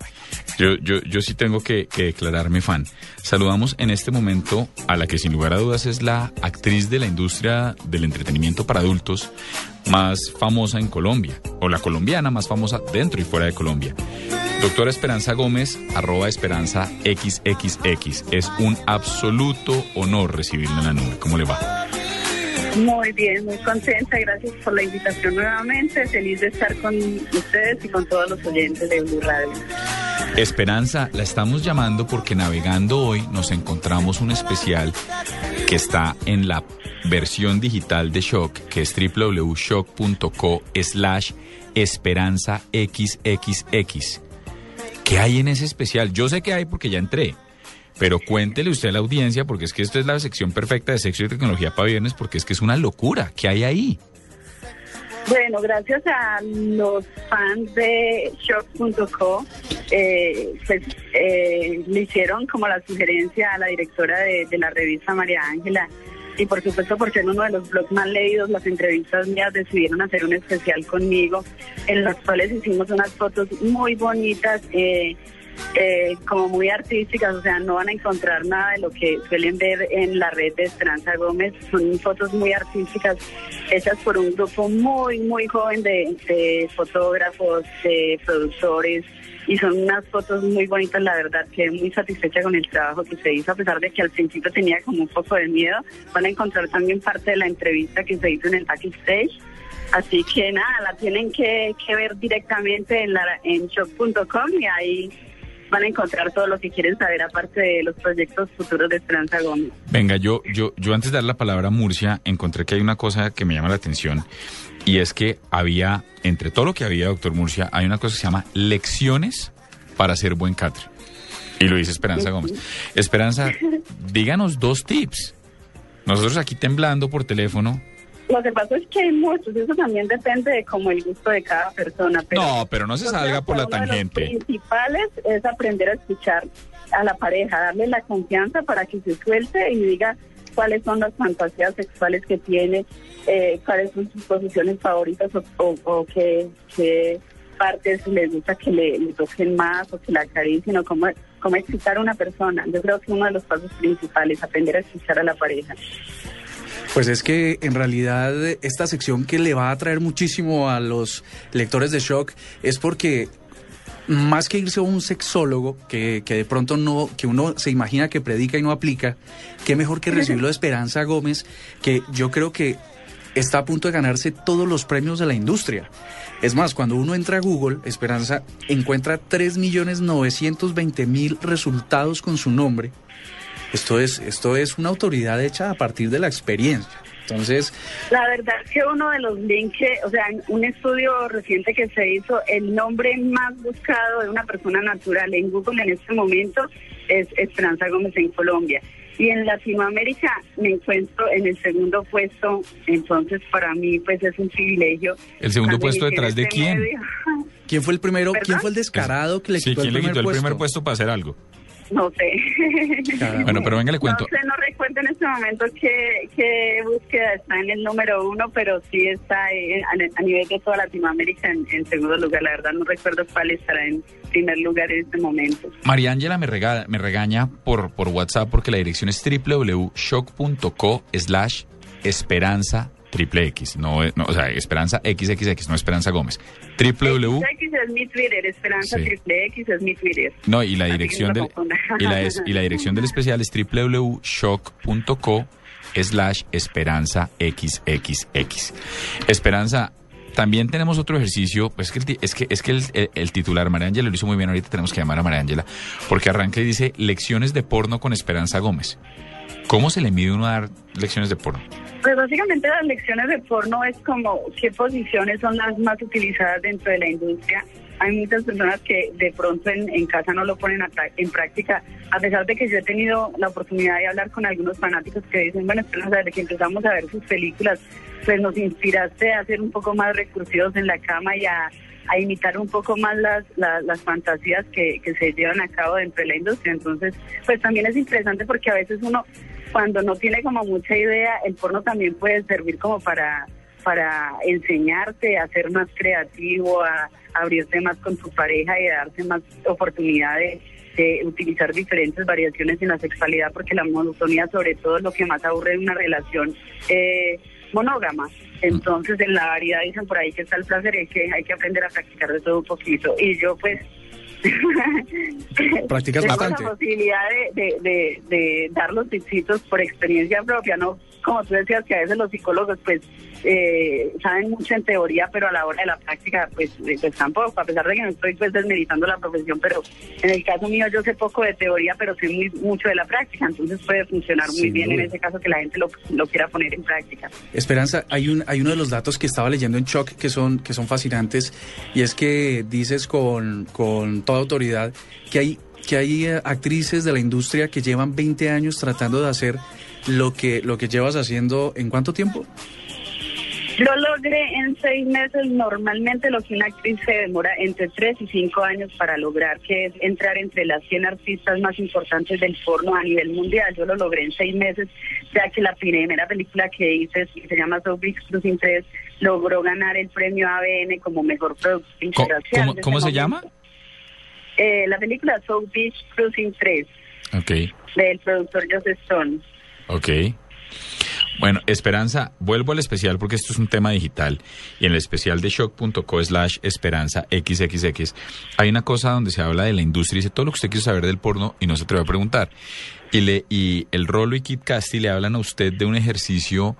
Yo, yo, yo sí tengo que, que declararme fan. Saludamos en este momento a la que sin lugar a dudas es la actriz de la industria del entretenimiento para adultos más famosa en Colombia, o la colombiana más famosa dentro y fuera de Colombia. Doctora Esperanza Gómez, arroba Esperanza XXX. Es un absoluto honor recibirla en la nube. ¿Cómo le va? Muy bien, muy contenta. Gracias por la invitación nuevamente. Feliz de estar con ustedes y con todos los oyentes de Blue Radio. Esperanza, la estamos llamando porque navegando hoy nos encontramos un especial que está en la versión digital de Shock, que es www.shock.co slash esperanza. ¿Qué hay en ese especial? Yo sé que hay porque ya entré. Pero cuéntele usted a la audiencia, porque es que esto es la sección perfecta de sexo y tecnología para viernes, porque es que es una locura. ¿Qué hay ahí? Bueno, gracias a los fans de Shock.co, eh, pues eh, le hicieron como la sugerencia a la directora de, la revista María Ángela y por supuesto por ser uno de los blogs más leídos, las entrevistas mías decidieron hacer un especial conmigo en las cuales hicimos unas fotos muy bonitas. Eh, eh, como muy artísticas, o sea, no van a encontrar nada de lo que suelen ver en la red de Esperanza Gómez. Son fotos muy artísticas hechas por un grupo muy, muy joven de, de fotógrafos, de productores. Y son unas fotos muy bonitas, la verdad, que muy satisfecha con el trabajo que se hizo, a pesar de que al principio tenía como un poco de miedo. Van a encontrar también parte de la entrevista que se hizo en el backstage. Así que nada, la tienen que, que ver directamente en, en shop.com y ahí van a encontrar todo lo que quieren saber aparte de los proyectos futuros de Esperanza Gómez. Venga, yo, yo, yo antes de dar la palabra a Murcia, encontré que hay una cosa que me llama la atención y es que había, entre todo lo que había, doctor Murcia, hay una cosa que se llama lecciones para ser buen catre. Y lo dice Esperanza Gómez. Esperanza, díganos dos tips. Nosotros aquí temblando por teléfono, Lo que pasa es que hay muchos, eso también depende de como el gusto de cada persona. Pero No, pero no se salga por la tangente. principales es aprender a escuchar a la pareja, darle la confianza para que se suelte y diga cuáles son las fantasías sexuales que tiene, eh, cuáles son sus posiciones favoritas o, o, o qué, qué partes le gusta que le, le toquen más o que la acaricien o cómo, cómo excitar a una persona. Yo creo que uno de los pasos principales, aprender a escuchar a la pareja. Pues es que en realidad esta sección que le va a atraer muchísimo a los lectores de Shock es porque más que irse a un sexólogo que, que de pronto no, que uno se imagina que predica y no aplica, qué mejor que recibirlo de Esperanza Gómez, que yo creo que está a punto de ganarse todos los premios de la industria. Es más, cuando uno entra a Google, Esperanza encuentra 3.920.000 resultados con su nombre. Esto es, esto es una autoridad hecha a partir de la experiencia. Entonces, La verdad es que uno de los links, o sea, en un estudio reciente que se hizo, el nombre más buscado de una persona natural en Google en este momento es Esperanza Gómez en Colombia. Y en Latinoamérica me encuentro en el segundo puesto, entonces para mí pues es un privilegio. ¿El segundo puesto detrás de este quién? medio, ¿quién fue el primero? ¿Perdón? ¿Quién fue el descarado que le Sí, quitó ¿quién el le quitó el primer puesto para hacer algo? No sé. Bueno, pero venga, le cuento. No sé, no recuerdo en este momento qué, qué búsqueda está en el número uno, pero sí está eh, a, a nivel de toda Latinoamérica en, en segundo lugar. La verdad no recuerdo cuál estará en primer lugar en este momento. María Ángela me, rega- me regaña por, por WhatsApp porque la dirección es www.shock.co slash esperanza triple X. No, no, o sea, esperanza XXX, no esperanza Gómez. www. X es mi Twitter, Esperanza Sí. Triple X es mi Twitter. No, y la dirección del, y la, es- y la dirección del especial es www.shock.co slash esperanza xxx. Esperanza, también tenemos otro ejercicio, pues que el es que, es que el, el- el titular, María Ángela lo hizo muy bien, ahorita tenemos que llamar a María Ángela, porque arranca y dice lecciones de porno con Esperanza Gómez. ¿Cómo se le mide uno a dar lecciones de porno? Pues básicamente las lecciones de porno es como qué posiciones son las más utilizadas dentro de la industria. Hay muchas personas que de pronto en, en casa no lo ponen en práctica, a pesar de que yo he tenido la oportunidad de hablar con algunos fanáticos que dicen, bueno, Esperanza, desde que empezamos a ver sus películas, pues nos inspiraste a ser un poco más recursivos en la cama y a, a imitar un poco más las, las, las fantasías que, que se llevan a cabo dentro de la industria. Entonces, pues también es interesante porque a veces uno, cuando no tiene como mucha idea, el porno también puede servir como para para enseñarte a ser más creativo, a, abrirte más con tu pareja y a darte más oportunidades de utilizar diferentes variaciones en la sexualidad, porque la monotonía sobre todo es lo que más aburre en una relación eh, monógama. Entonces, en la variedad dicen por ahí que está el placer, es que hay que aprender a practicar de todo un poquito. Y yo pues... Practicas tengo bastante. la posibilidad de, de, de, de dar los tipsitos por experiencia propia, ¿no? Como tú decías que a veces los psicólogos pues eh, saben mucho en teoría, pero a la hora de la práctica pues, eh, pues tampoco, a pesar de que no estoy pues desmeritando la profesión, pero en el caso mío yo sé poco de teoría, pero sé muy, mucho de la práctica, entonces puede funcionar muy Sin bien en ese caso que la gente lo, lo quiera poner en práctica. Esperanza, hay un hay uno de los datos que estaba leyendo en Shock que son que son fascinantes y es que dices con, con toda autoridad que hay que hay eh, actrices de la industria que llevan 20 años tratando de hacer lo que lo que llevas haciendo en cuánto tiempo? Lo logré en seis meses, normalmente lo que una actriz se demora entre tres y cinco años para lograr, que es entrar entre las 100 artistas más importantes del porno a nivel mundial. Yo lo logré en seis meses, ya que la primera película que hice, que se llama So Big Cruising 3, logró ganar el premio ABN como mejor producción ¿Cómo, interracial. cómo- se llama? eh, la película So Beach Cruising 3, Ok, del productor Joseph Stone. ok. Bueno, Esperanza, vuelvo al especial porque esto es un tema digital y en el especial de shock.co slash esperanza xxx hay una cosa donde se habla de la industria y dice todo lo que usted quiere saber del porno y no se atreve a preguntar. Y, le, y el Rolo y Kit Casti le hablan a usted de un ejercicio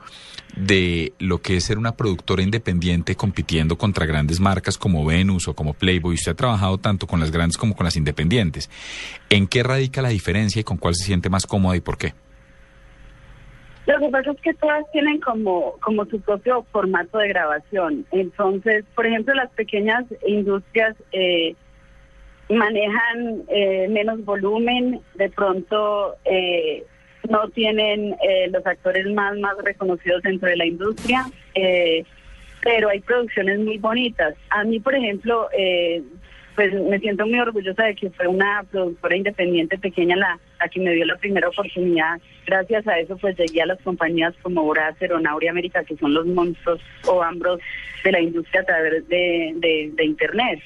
de lo que es ser una productora independiente compitiendo contra grandes marcas como Venus o como Playboy. Usted ha trabajado tanto con las grandes como con las independientes. ¿En qué radica la diferencia y con cuál se siente más cómoda y por qué? Lo que pasa es que todas tienen como, como su propio formato de grabación. Entonces, por ejemplo, las pequeñas industrias eh, manejan eh, menos volumen, de pronto eh, no tienen eh, los actores más, más reconocidos dentro de la industria, eh, pero hay producciones muy bonitas. A mí, por ejemplo, eh, pues me siento muy orgullosa de que fue una productora independiente pequeña la, la que me dio la primera oportunidad. Gracias a eso pues llegué a las compañías como Bracer o América, que son los monstruos o ambros de la industria a través de, de, Internet.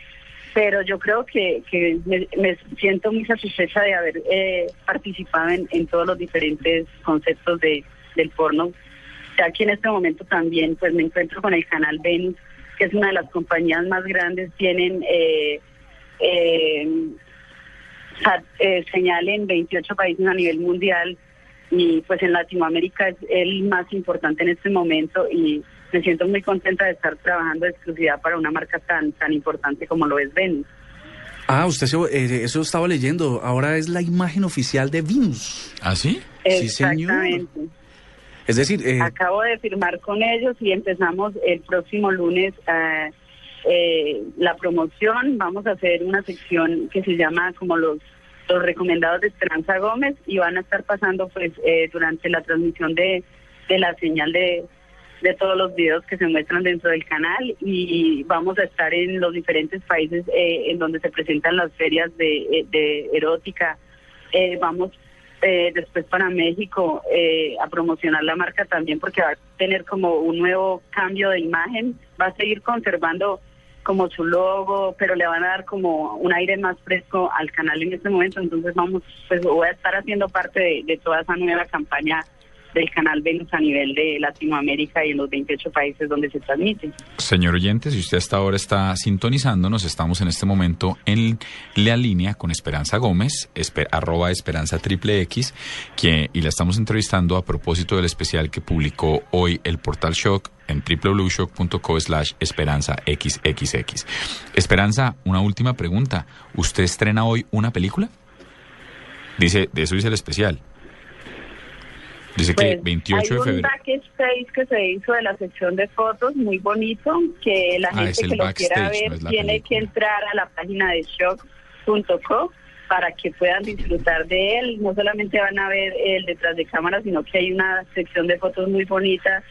Pero yo creo que, que me, me siento muy satisfecha de haber eh, participado en, en todos los diferentes conceptos de, del porno. Ya que en este momento también pues me encuentro con el canal Venus, que es una de las compañías más grandes, tienen eh, eh, eh, señal en 28 países a nivel mundial y pues en Latinoamérica es el más importante en este momento y me siento muy contenta de estar trabajando de exclusividad para una marca tan tan importante como lo es Venus. Ah, usted se- eh, eso estaba leyendo. Ahora es la imagen oficial de Venus. ¿Ah, sí? Sí, señor. Exactamente. Es decir, eh, Acabo de firmar con ellos y empezamos el próximo lunes eh, eh, la promoción. Vamos a hacer una sección que se llama como los los recomendados de Esperanza Gómez y van a estar pasando pues eh, durante la transmisión de, de la señal de, de todos los videos que se muestran dentro del canal y vamos a estar en los diferentes países eh, en donde se presentan las ferias de, eh, de erótica. Eh, vamos eh, después para México eh, a promocionar la marca también porque va a tener como un nuevo cambio de imagen, va a seguir conservando como su logo, pero le van a dar como un aire más fresco al canal en este momento, entonces vamos, pues voy a estar haciendo parte de, de toda esa nueva campaña del canal Venus a nivel de Latinoamérica y en los 28 países donde se transmite. Señor oyente, si usted hasta ahora está sintonizándonos, estamos en este momento en la línea con Esperanza Gómez, esper- arroba Esperanza Triple X, que, y la estamos entrevistando a propósito del especial que publicó hoy el portal Shock en www.shock.co slash Esperanza XXX. Esperanza, una última pregunta. ¿Usted estrena hoy una película? Dice, de eso dice el especial. Dice que Pues, 28 hay de un febrero. backstage que se hizo de la sección de fotos muy bonito que la Ah, gente que lo quiera ver no tiene película. que entrar a la página de shock.co para que puedan disfrutar de él. No solamente van a ver el detrás de cámara, sino que hay una sección de fotos muy bonita,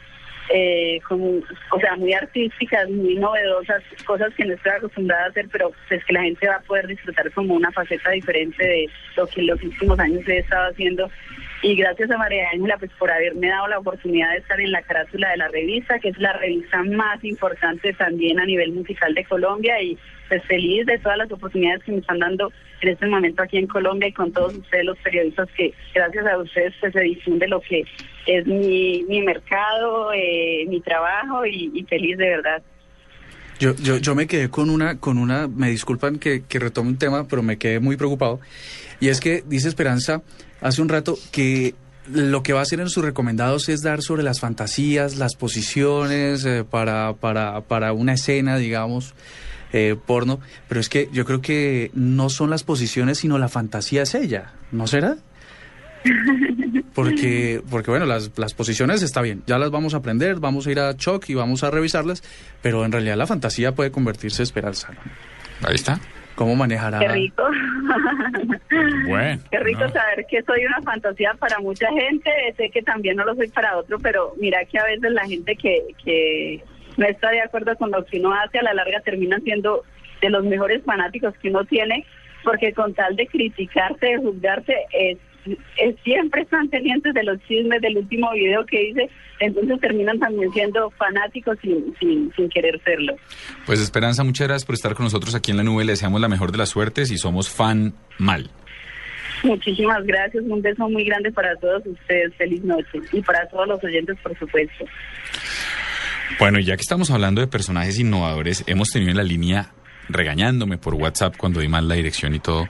eh, con- o sea, muy artísticas, muy novedosas, cosas que no estoy acostumbrada a hacer, pero pues que la gente va a poder disfrutar como una faceta diferente de lo que en los últimos años he estado haciendo. Y gracias a María Ángela pues por haberme dado la oportunidad de estar en la carátula de la revista, que es la revista más importante también a nivel musical de Colombia y pues feliz de todas las oportunidades que me están dando en este momento aquí en Colombia y con todos ustedes los periodistas que gracias a ustedes pues se difunde lo que es mi, mi mercado, eh, mi trabajo y, feliz de verdad. Yo, yo, yo me quedé con una, con una, me disculpan que, que retome un tema, pero me quedé muy preocupado. Y es que dice Esperanza hace un rato que lo que va a hacer en sus recomendados es dar sobre las fantasías, las posiciones eh, para, para, para una escena, digamos, eh, porno. Pero es que yo creo que no son las posiciones, sino la fantasía es ella, ¿no será? Porque, porque bueno, las, las posiciones está bien, ya las vamos a aprender, vamos a ir a Choc y vamos a revisarlas, pero en realidad la fantasía puede convertirse en esperanza. Ahí está. ¿Cómo manejará? Qué rico. Bueno. Qué rico saber que soy una fantasía para mucha gente. Sé que también no lo soy para otro, pero mira que a veces la gente que, que no está de acuerdo con lo que uno hace, a la larga termina siendo de los mejores fanáticos que uno tiene, porque con tal de criticarte, de juzgarte, es- siempre están pendientes de los chismes del último video que hice, entonces terminan también siendo fanáticos sin, sin, sin querer serlo. Pues Esperanza, muchas gracias por estar con nosotros aquí en la nube. Le deseamos la mejor de las suertes y somos fan mal. Muchísimas gracias, un beso muy grande para todos ustedes, feliz noche y para todos los oyentes, por supuesto. Bueno, ya que estamos hablando de personajes innovadores, hemos tenido en la línea regañándome por WhatsApp cuando di mal la dirección y todo,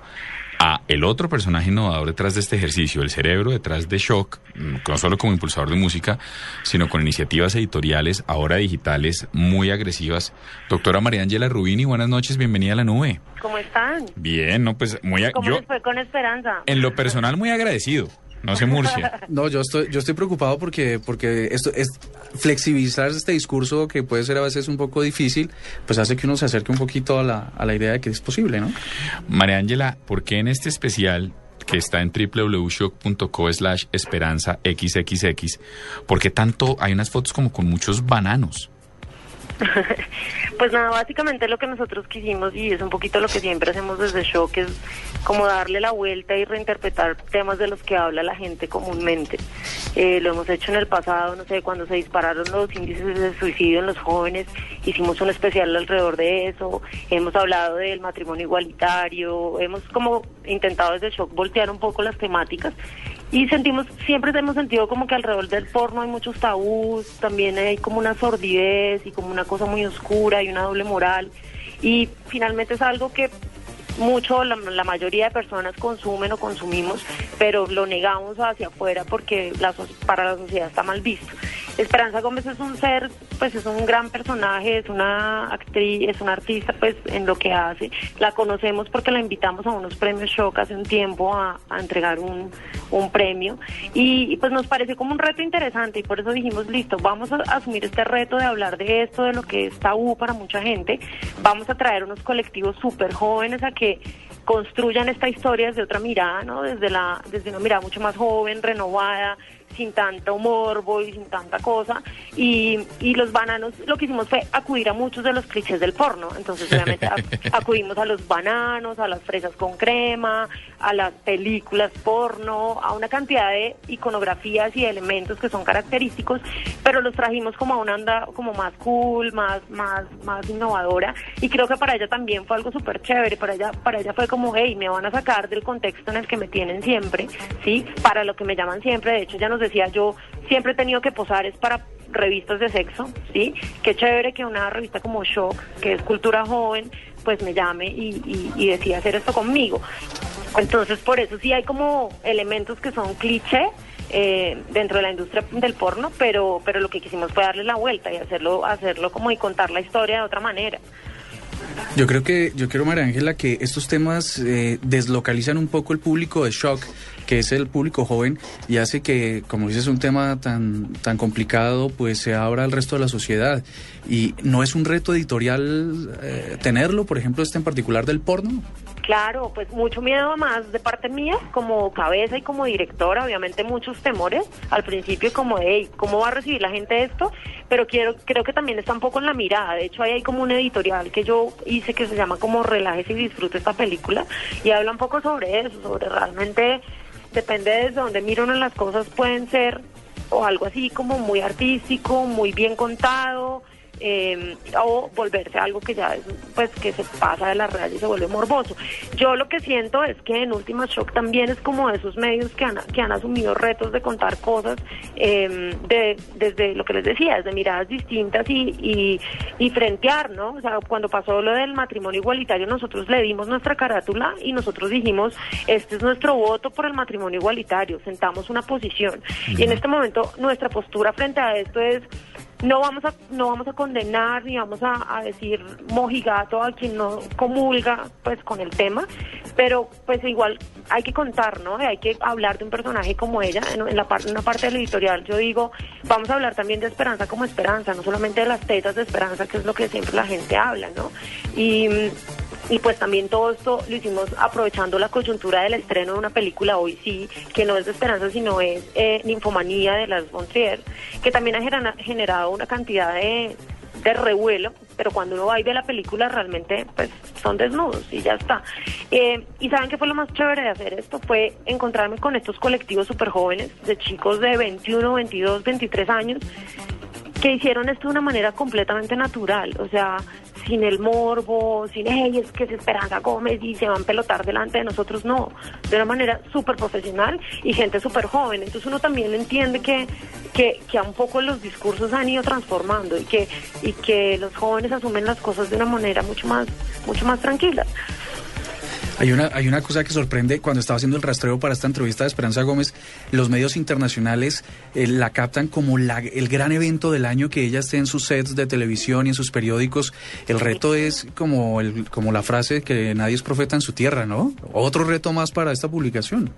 a el otro personaje innovador detrás de este ejercicio, el cerebro detrás de Shock, mm, no solo como impulsador de música, sino con iniciativas editoriales, ahora digitales, muy agresivas. Doctora María Ángela Rubini, buenas noches, bienvenida a la nube. ¿Cómo están? Bien, no, pues muy... ¿Cómo yo, les fue con Esperanza? en lo personal, muy agradecido. No sé, Murcia. No, yo estoy, yo estoy preocupado porque, porque esto es flexibilizar este discurso que puede ser a veces un poco difícil, pues hace que uno se acerque un poquito a la, a la idea de que es posible, ¿no? María Ángela, ¿por qué en este especial que está en www.shock.co slash esperanza xxx, por qué tanto hay unas fotos como con muchos bananos? Pues nada, básicamente lo que nosotros quisimos y es un poquito lo que siempre hacemos desde Shock es como darle la vuelta y reinterpretar temas de los que habla la gente comúnmente. Eh, lo hemos hecho en el pasado, no sé, cuando se dispararon los índices de suicidio en los jóvenes, hicimos un especial alrededor de eso, hemos hablado del matrimonio igualitario, hemos como intentado desde Shock voltear un poco las temáticas y sentimos, siempre hemos sentido como que alrededor del porno hay muchos tabús, también hay como una sordidez y como una cosa muy oscura y una doble moral. Y finalmente es algo que mucho, la, mayoría de personas consumen o consumimos, pero lo negamos hacia afuera porque la, para la sociedad está mal visto. Esperanza Gómez es un ser, pues es un gran personaje, es una actriz, es una artista, pues en lo que hace. La conocemos porque la invitamos a unos premios Shock hace un tiempo a, entregar un, premio y, y, pues nos pareció como un reto interesante y por eso dijimos, listo, vamos a asumir este reto de hablar de esto, de lo que es tabú para mucha gente. Vamos a traer unos colectivos súper jóvenes a que construyan esta historia desde otra mirada, ¿no? Desde la desde una mirada mucho más joven, renovada, sin tanto morbo y sin tanta cosa. Y, y los bananos lo que hicimos fue acudir a muchos de los clichés del porno. Entonces, obviamente, ac- acudimos a los bananos, a las fresas con crema, a las películas porno, a una cantidad de iconografías y elementos que son característicos, pero los trajimos como a una onda como más cool, más, más, más innovadora. Y creo que para ella también fue algo súper chévere. Para ella, para ella fue como, hey, me van a sacar del contexto en el que me tienen siempre, ¿sí? Para lo que me llaman siempre. De hecho, ella nos decía, yo siempre he tenido que posar es para revistas de sexo, ¿sí? Qué chévere que una revista como Shock, que es cultura joven, pues me llame y, y, y decida hacer esto conmigo. Entonces, por eso sí hay como elementos que son cliché eh, dentro de la industria del porno, pero, pero lo que quisimos fue darle la vuelta y hacerlo, hacerlo como y contar la historia de otra manera. Yo creo que, yo quiero, María Ángela, que estos temas eh, deslocalizan un poco el público de shock, que es el público joven, y hace que, como dices, un tema tan, tan complicado, pues se abra al resto de la sociedad. Y no es un reto editorial eh, tenerlo, por ejemplo, este en particular del porno. Claro, pues mucho miedo más de parte mía como cabeza y como directora, obviamente muchos temores al principio como hey, ¿cómo va a recibir la gente esto? Pero quiero, creo que también está un poco en la mirada, de hecho ahí hay como un editorial que yo hice que se llama como Relájese y disfrute esta película y habla un poco sobre eso, sobre realmente, depende desde donde miro las cosas pueden ser o algo así como muy artístico, muy bien contado, eh, o volverse algo que ya es, pues que se pasa de la raya y se vuelve morboso. Yo lo que siento es que en Última Shock también es como de esos medios que han, que han asumido retos de contar cosas eh, de, desde lo que les decía, desde miradas distintas y, y, y frentear, ¿no? O sea, cuando pasó lo del matrimonio igualitario, nosotros le dimos nuestra carátula y nosotros dijimos, este es nuestro voto por el matrimonio igualitario, sentamos una posición. Y en este momento nuestra postura frente a esto es no vamos a no vamos a condenar ni vamos a, a decir mojigato a quien no comulga pues con el tema. Pero pues igual hay que contar no hay que hablar de un personaje como ella. En, la parte una parte del editorial yo digo vamos a hablar también de esperanza como esperanza no solamente de las tetas de esperanza que es lo que siempre la gente habla no y y pues también todo esto lo hicimos aprovechando la coyuntura del estreno de una película hoy sí, que no es de esperanza, sino es eh, Ninfomanía de las von que también ha genera- generado una cantidad de, de revuelo, pero cuando uno va y ve la película realmente pues son desnudos y ya está. Eh, y saben qué fue lo más chévere de hacer esto, fue encontrarme con estos colectivos súper jóvenes, de chicos de 21, 22, 23 años, que hicieron esto de una manera completamente natural, o sea, sin el morbo, sin ellos que es Esperanza Gómez y se van a pelotar delante de nosotros, no, de una manera súper profesional y gente súper joven. Entonces uno también entiende que, que, que a un poco los discursos han ido transformando y que, y que los jóvenes asumen las cosas de una manera mucho más, mucho más tranquila. Hay una, hay una cosa que sorprende cuando estaba haciendo el rastreo para esta entrevista de Esperanza Gómez, los medios internacionales eh, la captan como la- el gran evento del año que ella esté en sus sets de televisión y en sus periódicos. El reto es como, el, como la frase que nadie es profeta en su tierra, ¿no? Otro reto más para esta publicación.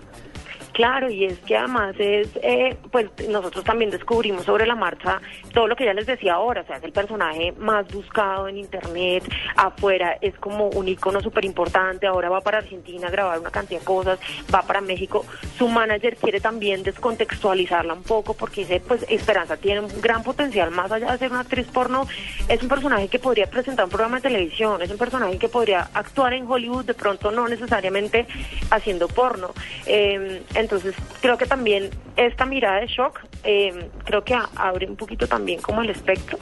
Claro, y es que además es, eh, pues nosotros también descubrimos sobre la marcha todo lo que ya les decía ahora, o sea, es el personaje más buscado en internet, afuera es como un icono súper importante, ahora va para Argentina a grabar una cantidad de cosas, va para México, su manager quiere también descontextualizarla un poco porque dice, pues Esperanza tiene un gran potencial, más allá de ser una actriz porno, es un personaje que podría presentar un programa de televisión, es un personaje que podría actuar en Hollywood, de pronto no necesariamente haciendo porno. Eh, entonces, creo que también esta mirada de shock, eh, creo que a- abre un poquito también como el espectro.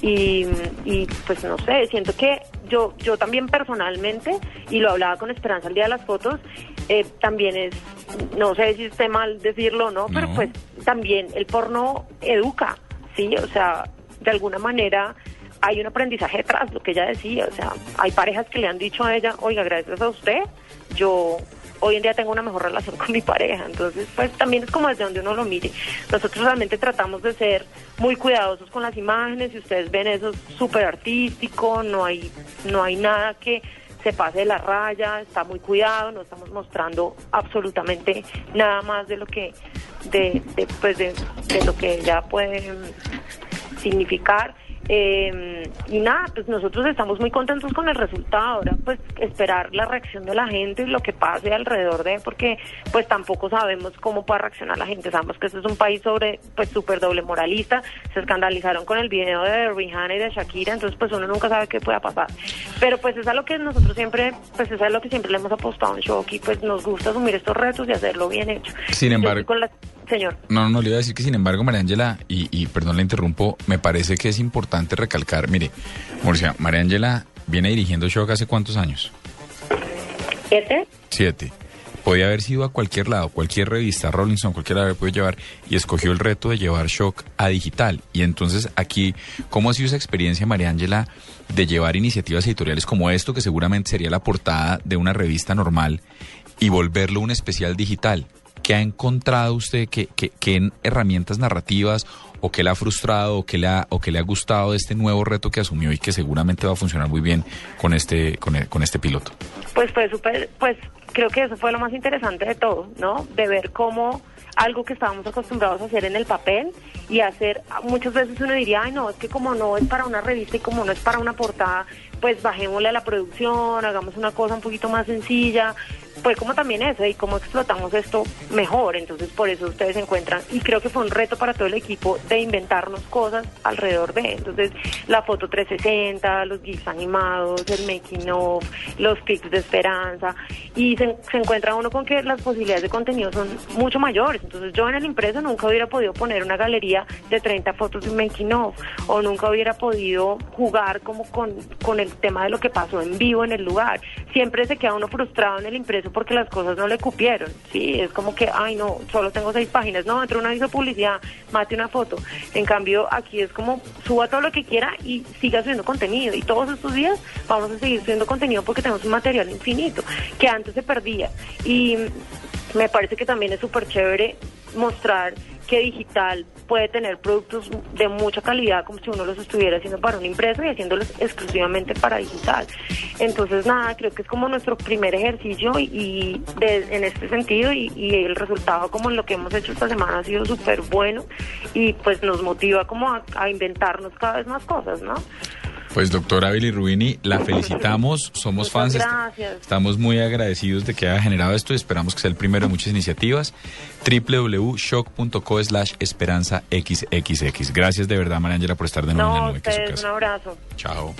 Y, y, pues no sé, siento que yo, yo también personalmente, y lo hablaba con Esperanza el día de las fotos, eh, también es, no sé si esté mal decirlo o no, pero No. pues también el porno educa, ¿sí? O sea, de alguna manera hay un aprendizaje detrás, lo que ella decía, o sea, hay parejas que le han dicho a ella, oiga, gracias a usted, yo hoy en día tengo una mejor relación con mi pareja, entonces pues también es como desde donde uno lo mire. Nosotros realmente tratamos de ser muy cuidadosos con las imágenes, y ustedes ven eso es súper artístico, no hay, no hay nada que se pase de la raya, está muy cuidado, no estamos mostrando absolutamente nada más de lo que, de, de, pues de, de lo que ella puede mm, significar. Eh, y nada, pues nosotros estamos muy contentos con el resultado. Ahora, pues esperar la reacción de la gente y lo que pase alrededor de, porque pues tampoco sabemos cómo puede reaccionar la gente. Sabemos que este es un país sobre, pues súper doble moralista. Se escandalizaron con el video de Rihanna y de Shakira, entonces pues uno nunca sabe qué pueda pasar. Pero pues es a lo que nosotros siempre, pues es a lo que siempre le hemos apostado en Shock y pues nos gusta asumir estos retos y hacerlo bien hecho. Sin embargo- con la- Señor. No, no, le iba a decir que sin embargo, María Ángela, y, y perdón la interrumpo, me parece que es importante recalcar, mire, Murcia, María Ángela viene dirigiendo Shock hace cuántos años? ¿Siete? Siete. Podía haber sido a cualquier lado, cualquier revista, Rolling Stone, cualquiera la puede llevar, y escogió el reto de llevar Shock a digital. Y entonces aquí, ¿cómo ha sido esa experiencia, María Ángela, de llevar iniciativas editoriales como esto, que seguramente sería la portada de una revista normal, y volverlo un especial digital? ¿Qué ha encontrado usted? ¿Qué, qué, qué herramientas narrativas o qué le ha frustrado o qué le ha, o qué le ha gustado de este nuevo reto que asumió y que seguramente va a funcionar muy bien con este, con, con este piloto? Pues fue súper, pues creo que eso fue lo más interesante de todo, ¿no? De ver cómo algo que estábamos acostumbrados a hacer en el papel y hacer, muchas veces uno diría, ay no, es que como no es para una revista y como no es para una portada, pues bajémosle a la producción, hagamos una cosa un poquito más sencilla, pues como también eso, y cómo explotamos esto mejor, entonces por eso ustedes se encuentran, y creo que fue un reto para todo el equipo de inventarnos cosas alrededor de, entonces la foto 360, los GIFs animados, el making of, los pics de esperanza, y se, encuentra uno con que las posibilidades de contenido son mucho mayores, entonces yo en el impreso nunca hubiera podido poner una galería de 30 fotos de making of, o nunca hubiera podido jugar como con, con el tema de lo que pasó en vivo en el lugar, siempre se queda uno frustrado en el impreso porque las cosas no le cupieron, sí, es como que, ay no, solo tengo seis páginas, no, entró un aviso de publicidad, mate una foto, en cambio aquí es como suba todo lo que quiera y siga subiendo contenido, y todos estos días vamos a seguir subiendo contenido porque tenemos un material infinito que antes se perdía, y me parece que también es súper chévere mostrar que digital puede tener productos de mucha calidad como si uno los estuviera haciendo para una empresa y haciéndolos exclusivamente para digital. Entonces, nada, creo que es como nuestro primer ejercicio y, de- en este sentido y, el resultado como lo que hemos hecho esta semana ha sido súper bueno y pues nos motiva como a inventarnos cada vez más cosas, ¿no? Pues doctora Billy Rubini, la felicitamos, somos fans, gracias. estamos muy agradecidos de que haya generado esto y esperamos que sea el primero de muchas iniciativas. www.shock.co slash esperanza xxx. Gracias de verdad, María Ángela, por estar de nuevo en la nube, que es su ustedes, un casa. abrazo. Chao.